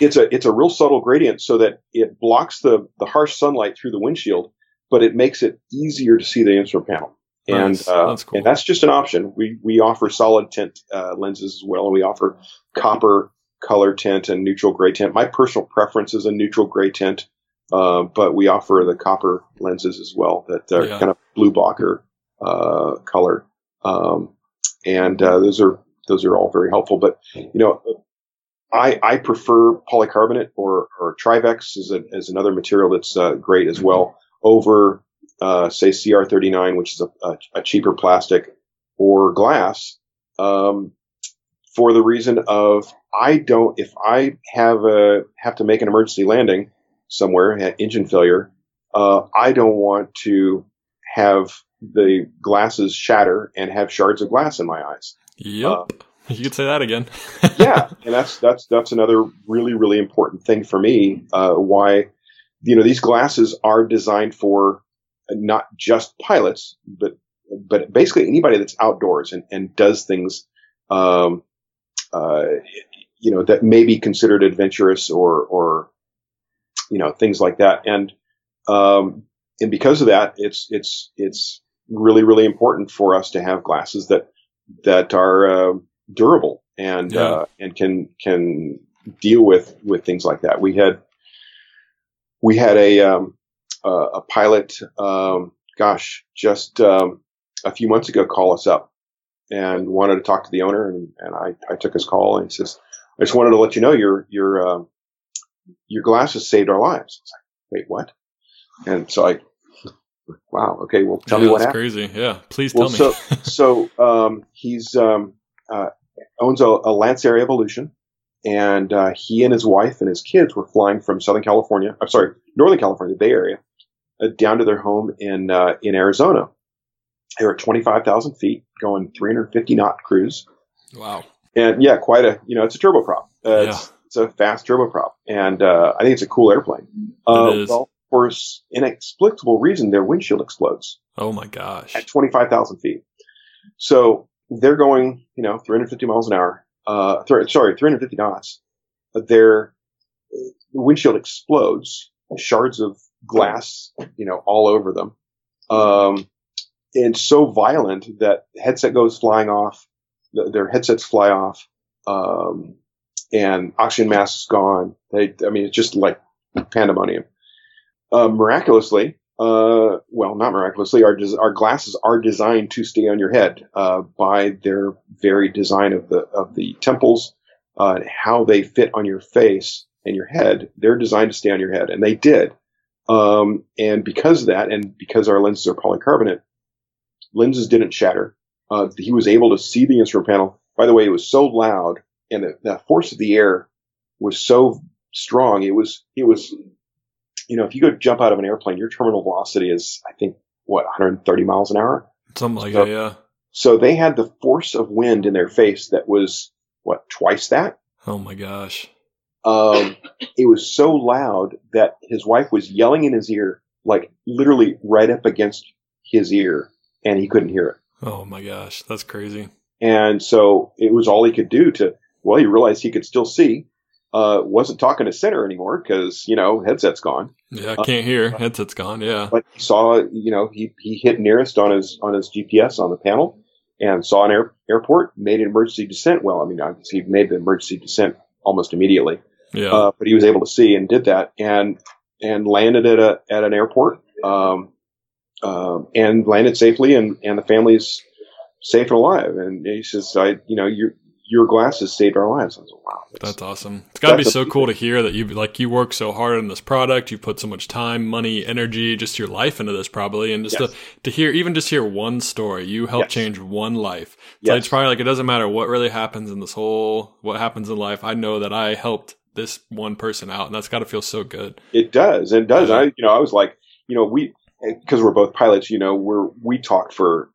[SPEAKER 2] It's a it's a real subtle gradient so that it blocks the the harsh sunlight through the windshield, but it makes it easier to see the instrument panel. And
[SPEAKER 1] Nice.
[SPEAKER 2] uh,
[SPEAKER 1] That's cool.
[SPEAKER 2] and that's just an option. We we offer solid tint uh, lenses as well, and we offer copper color tint and neutral gray tint. My personal preference is a neutral gray tint, uh, but we offer the copper lenses as well that are
[SPEAKER 1] Yeah.
[SPEAKER 2] kind of blue blocker uh, color, um, and uh, those are those are all very helpful. But you know, I I prefer polycarbonate or or Trivex is a, is another material that's uh, great as well over uh, say CR39, which is a, a, cheaper plastic or glass. Um, for the reason of I don't if I have a have to make an emergency landing somewhere engine failure, uh, I don't want to have the glasses shatter and have shards of glass in my eyes.
[SPEAKER 1] Yep. you could say that again.
[SPEAKER 2] yeah, and that's that's that's another really really important thing for me. Uh, why you know these glasses are designed for not just pilots, but but basically anybody that's outdoors and, and does things, um, uh, you know, that may be considered adventurous or or you know things like that. And um, and because of that, it's it's it's really really important for us to have glasses that that are uh, durable and
[SPEAKER 1] Yeah.
[SPEAKER 2] uh, and can can deal with with things like that. We had we had a um, uh, a pilot, um, gosh, just um, a few months ago call us up and wanted to talk to the owner, and, and I, I took his call, and he says, "I just wanted to let you know your your uh, your glasses saved our lives." I was like, "Wait, what?" And so I, wow, okay, well, tell
[SPEAKER 1] yeah,
[SPEAKER 2] me what
[SPEAKER 1] that's
[SPEAKER 2] happened.
[SPEAKER 1] crazy. Yeah, please
[SPEAKER 2] Well,
[SPEAKER 1] tell me.
[SPEAKER 2] so so um, he's um, uh, owns a, a Lancair Evolution, and uh, he and his wife and his kids were flying from Southern California. I'm sorry, Northern California, the Bay Area, uh, down to their home in uh, in Arizona. They were at 25,000 feet, going 350 knot cruise,
[SPEAKER 1] wow.
[SPEAKER 2] and yeah, quite a you know it's a turboprop. Uh,
[SPEAKER 1] Yeah.
[SPEAKER 2] it's, it's a fast turboprop, and uh, I think it's a cool airplane.
[SPEAKER 1] It is.
[SPEAKER 2] Well, for inexplicable reason, their windshield explodes
[SPEAKER 1] Oh my gosh.
[SPEAKER 2] at 25,000 feet. So they're going, you know, 350 miles an hour. Uh, th- sorry, 350 knots. Their windshield explodes, shards of glass, you know, all over them. Um, and so violent that headset goes flying off. th- Their headsets fly off. Um, and oxygen mask is gone. They, I mean, it's just like pandemonium. Uh, miraculously, uh, well, not miraculously, our des- our glasses are designed to stay on your head uh, by their very design of the of the temples, uh, how they fit on your face and your head. They're designed to stay on your head, and they did. Um, and because of that, and because our lenses are polycarbonate, lenses didn't shatter. Uh, he was able to see the instrument panel. By the way, it was so loud, and the, the force of the air was so strong. It was it was you know, if you go jump out of an airplane, your terminal velocity is, I think, what, 130 miles an hour?
[SPEAKER 1] Something like
[SPEAKER 2] So-
[SPEAKER 1] that. Yeah.
[SPEAKER 2] So they had the force of wind in their face that was, what, twice that?
[SPEAKER 1] Oh my gosh.
[SPEAKER 2] Um, it was so loud that his wife was yelling in his ear, like literally right up against his ear, and he couldn't hear it.
[SPEAKER 1] Oh my gosh. That's crazy.
[SPEAKER 2] And so it was all he could do to, well, he realized he could still see. Uh, wasn't talking to center anymore because, you know, headset's gone.
[SPEAKER 1] Yeah,
[SPEAKER 2] Uh,
[SPEAKER 1] I can't hear. Headset's gone. Yeah.
[SPEAKER 2] but saw, you know, he, he hit nearest on his on his GPS on the panel and saw an air, airport, made an emergency descent. Well, I mean, obviously he made the emergency descent almost immediately,
[SPEAKER 1] Yeah.
[SPEAKER 2] uh, but he was able to see and did that and and landed at a at an airport um, um, and landed safely and and the family's safe and alive. And he says, I, you know, your your glasses saved our lives. I was like, wow,
[SPEAKER 1] That's awesome. It's got to be so cool to hear that you like you work so hard on this product. You put so much time, money, energy, just your life into this probably, and just
[SPEAKER 2] Yes.
[SPEAKER 1] to, to hear even just hear one story, you help
[SPEAKER 2] Yes.
[SPEAKER 1] change one life. It's,
[SPEAKER 2] Yes.
[SPEAKER 1] it's probably like it doesn't matter what really happens in this whole what happens in life. I know that I helped this one person out, and that's got to feel so good.
[SPEAKER 2] It does, and it does.
[SPEAKER 1] Yeah.
[SPEAKER 2] I, you know, I was like, you know, we because we're both pilots. You know, we're we talked for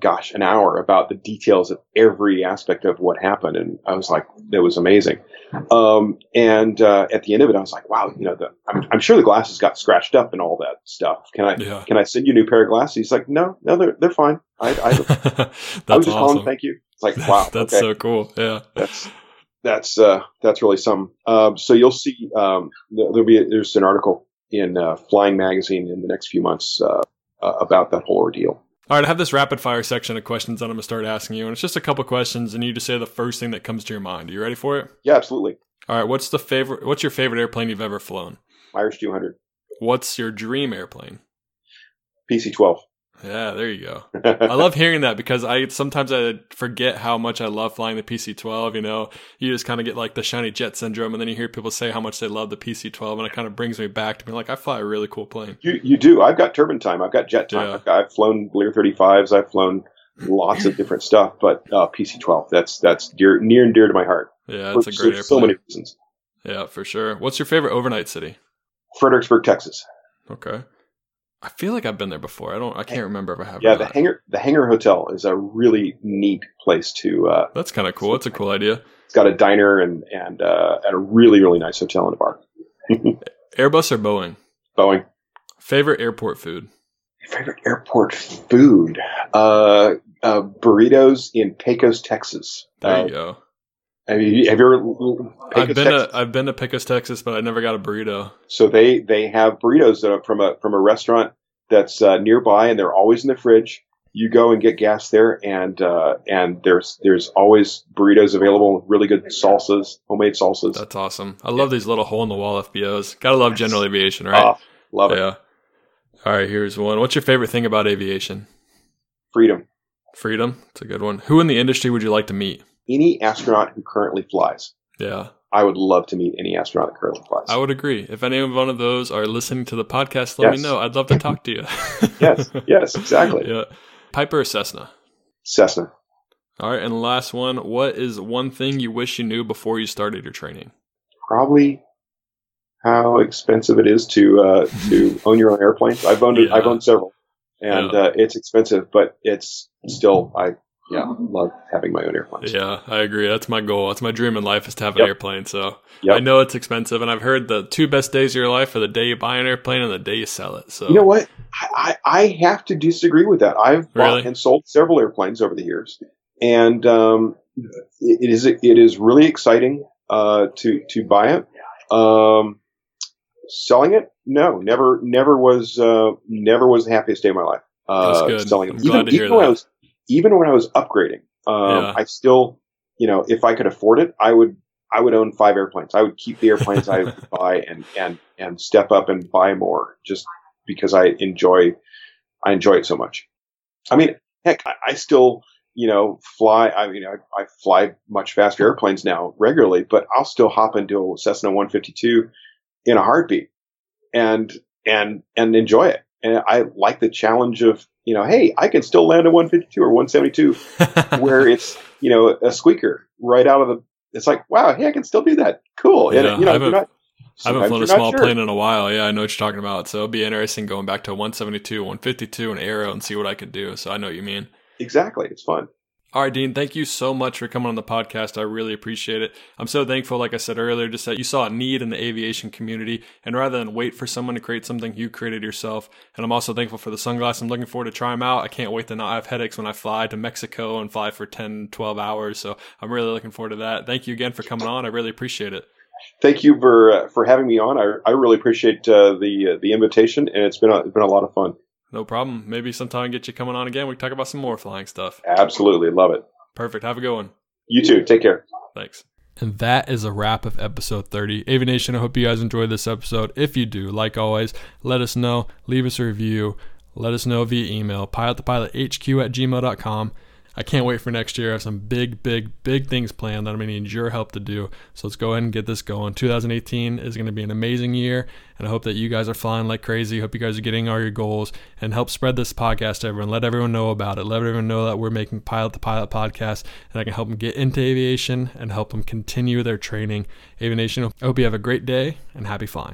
[SPEAKER 2] gosh an hour about the details of every aspect of what happened, and I was like, that was amazing. Um, and uh, at the end of it, I was like, wow, you know, the, I'm, I'm sure the glasses got scratched up and all that stuff. Can I
[SPEAKER 1] Yeah,
[SPEAKER 2] can I send you a new pair of glasses? He's like, no, no, they're they're fine. I I, I was just calling, thank you. It's like wow,
[SPEAKER 1] that's
[SPEAKER 2] okay.
[SPEAKER 1] so cool. Yeah.
[SPEAKER 2] that's that's uh, that's really some. Um, so you'll see. Um, there- there'll be a, there's an article in uh, Flying Magazine in the next few months uh, uh, about that whole ordeal.
[SPEAKER 1] All right, I have this rapid fire section of questions that I'm gonna start asking you, and it's just a couple questions, and you just say the first thing that comes to your mind. Are you ready for it?
[SPEAKER 2] Yeah, absolutely.
[SPEAKER 1] All right, what's the favorite? What's your favorite airplane you've ever flown?
[SPEAKER 2] Meyers 200,
[SPEAKER 1] What's your dream airplane?
[SPEAKER 2] PC-12.
[SPEAKER 1] Yeah, there you go. I love hearing that because I sometimes I forget how much I love flying the PC-12. You know, you just kind of get like the shiny jet syndrome, and then you hear people say how much they love the PC-12, and it kind of brings me back to being like, I fly a really cool plane.
[SPEAKER 2] You you do. I've got turbine time. I've got jet time.
[SPEAKER 1] Yeah.
[SPEAKER 2] I've, got, I've flown Lear 35s. I've flown lots of different stuff, but uh, PC-12 that's that's dear, near and dear to my heart.
[SPEAKER 1] Yeah, it's a great
[SPEAKER 2] so- so many reasons.
[SPEAKER 1] Yeah, for sure. What's your favorite overnight city?
[SPEAKER 2] Fredericksburg, Texas.
[SPEAKER 1] Okay. I feel like I've been there before. I don't. I can't remember if I have.
[SPEAKER 2] Yeah, the hangar the hangar hotel is a really neat place to. Uh,
[SPEAKER 1] That's kind of cool. It's a cool idea.
[SPEAKER 2] it's got a diner and and uh, and a really really nice hotel and a bar.
[SPEAKER 1] Airbus or Boeing?
[SPEAKER 2] Boeing.
[SPEAKER 1] Favorite airport food?
[SPEAKER 2] Favorite airport food? Uh, uh, burritos in Pecos, Texas.
[SPEAKER 1] There
[SPEAKER 2] Uh,
[SPEAKER 1] you go.
[SPEAKER 2] Have you have you ever?
[SPEAKER 1] I've been
[SPEAKER 2] Texas?
[SPEAKER 1] to I've been to Pecos, Texas, but I never got a burrito.
[SPEAKER 2] So they they have burritos that are from a from a restaurant that's uh, nearby, and they're always in the fridge. You go and get gas there, and uh, and there's there's always burritos available, really good salsas, homemade salsas.
[SPEAKER 1] That's awesome. I love these little hole in the wall FBOs. Gotta love general aviation, right?
[SPEAKER 2] Ah, love it.
[SPEAKER 1] yeah. All right, here's one. What's your favorite thing about aviation?
[SPEAKER 2] Freedom.
[SPEAKER 1] Freedom. It's a good one. Who in the industry would you like to meet?
[SPEAKER 2] Any astronaut who currently flies.
[SPEAKER 1] Yeah.
[SPEAKER 2] I would love to meet any astronaut that currently flies.
[SPEAKER 1] I would agree. If any one of those are listening to the podcast, let
[SPEAKER 2] Yes.
[SPEAKER 1] me know. I'd love to talk to you.
[SPEAKER 2] yes, yes, exactly.
[SPEAKER 1] yeah. Piper or Cessna?
[SPEAKER 2] Cessna.
[SPEAKER 1] All right. And last one. What is one thing you wish you knew before you started your training?
[SPEAKER 2] Probably how expensive it is to uh, to own your own airplane. I've owned
[SPEAKER 1] Yeah.
[SPEAKER 2] I've owned several, and
[SPEAKER 1] Yeah.
[SPEAKER 2] uh, it's expensive, but it's still I yeah love having my own airplanes.
[SPEAKER 1] Yeah, I agree. That's my goal. That's my dream in life is to have an airplane. So
[SPEAKER 2] Yep.
[SPEAKER 1] I know it's expensive, and I've heard the two best days of your life are the day you buy an airplane and the day you sell it. So
[SPEAKER 2] You know what? I, I have to disagree with that. I've bought
[SPEAKER 1] Really?
[SPEAKER 2] and sold several airplanes over the years, and um, it, is it is really exciting uh, to to buy it. Um, selling it, no, never never was uh, never was the happiest day of my life. Uh,
[SPEAKER 1] That's good.
[SPEAKER 2] Selling it,
[SPEAKER 1] I'm
[SPEAKER 2] even,
[SPEAKER 1] glad to hear
[SPEAKER 2] even when I
[SPEAKER 1] that.
[SPEAKER 2] was even when I was upgrading, um,
[SPEAKER 1] Yeah.
[SPEAKER 2] I still you know if I could afford it, I would. I would own five airplanes. I would keep the airplanes I buy and, and, and step up and buy more just because I enjoy I enjoy it so much. I mean, heck, I, I still, you know, fly. I mean, I, I fly much faster airplanes now regularly, but I'll still hop into a Cessna 152 in a heartbeat and, and, and enjoy it. And I like the challenge of, you know, hey, I can still land a 152 or 172 where it's, you know, a squeaker right out of the, it's like, wow, hey, I can still do that. Cool.
[SPEAKER 1] Yeah,
[SPEAKER 2] and, you know,
[SPEAKER 1] I haven't-
[SPEAKER 2] not,
[SPEAKER 1] I haven't flown a small
[SPEAKER 2] sure.
[SPEAKER 1] plane in a while. Yeah, I know what you're talking about. So it'll be interesting going back to a 172, 152, and Arrow, and see what I could do. So I know what you mean.
[SPEAKER 2] Exactly. It's fun.
[SPEAKER 1] All right, Dean, thank you so much for coming on the podcast. I really appreciate it. I'm so thankful, like I said earlier, just that you saw a need in the aviation community. And rather than wait for someone to create something, you created yourself. And I'm also thankful for the sunglasses. I'm looking forward to try them out. I can't wait to not have headaches when I fly to Mexico and fly for 10, 12 hours. So I'm really looking forward to that. Thank you again for coming on. I really appreciate it.
[SPEAKER 2] Thank you for uh, for having me on. I, I really appreciate uh, the uh, the invitation, and it's been a, it's been a lot of fun.
[SPEAKER 1] No problem. Maybe sometime get you coming on again. We can talk about some more flying stuff.
[SPEAKER 2] Absolutely love it.
[SPEAKER 1] Perfect. Have a good one.
[SPEAKER 2] You too. Take care.
[SPEAKER 1] Thanks. And that is a wrap of episode 30. Aviation, I hope you guys enjoyed this episode. If you do, like always, let us know. Leave us a review. Let us know via email, pilotthepilothq at gmail.com. I can't wait for next year. I have some big, big, big things planned that I'm going to need your help to do. So let's go ahead and get this going. 2018 is going to be an amazing year, and I hope that you guys are flying like crazy. Hope you guys are getting all your goals and help spread this podcast to everyone. Let everyone know about it. Let everyone know that we're making Pilot the Pilot podcast, and I can help them get into aviation and help them continue their training. Aviation, I hope you have a great day and happy flying.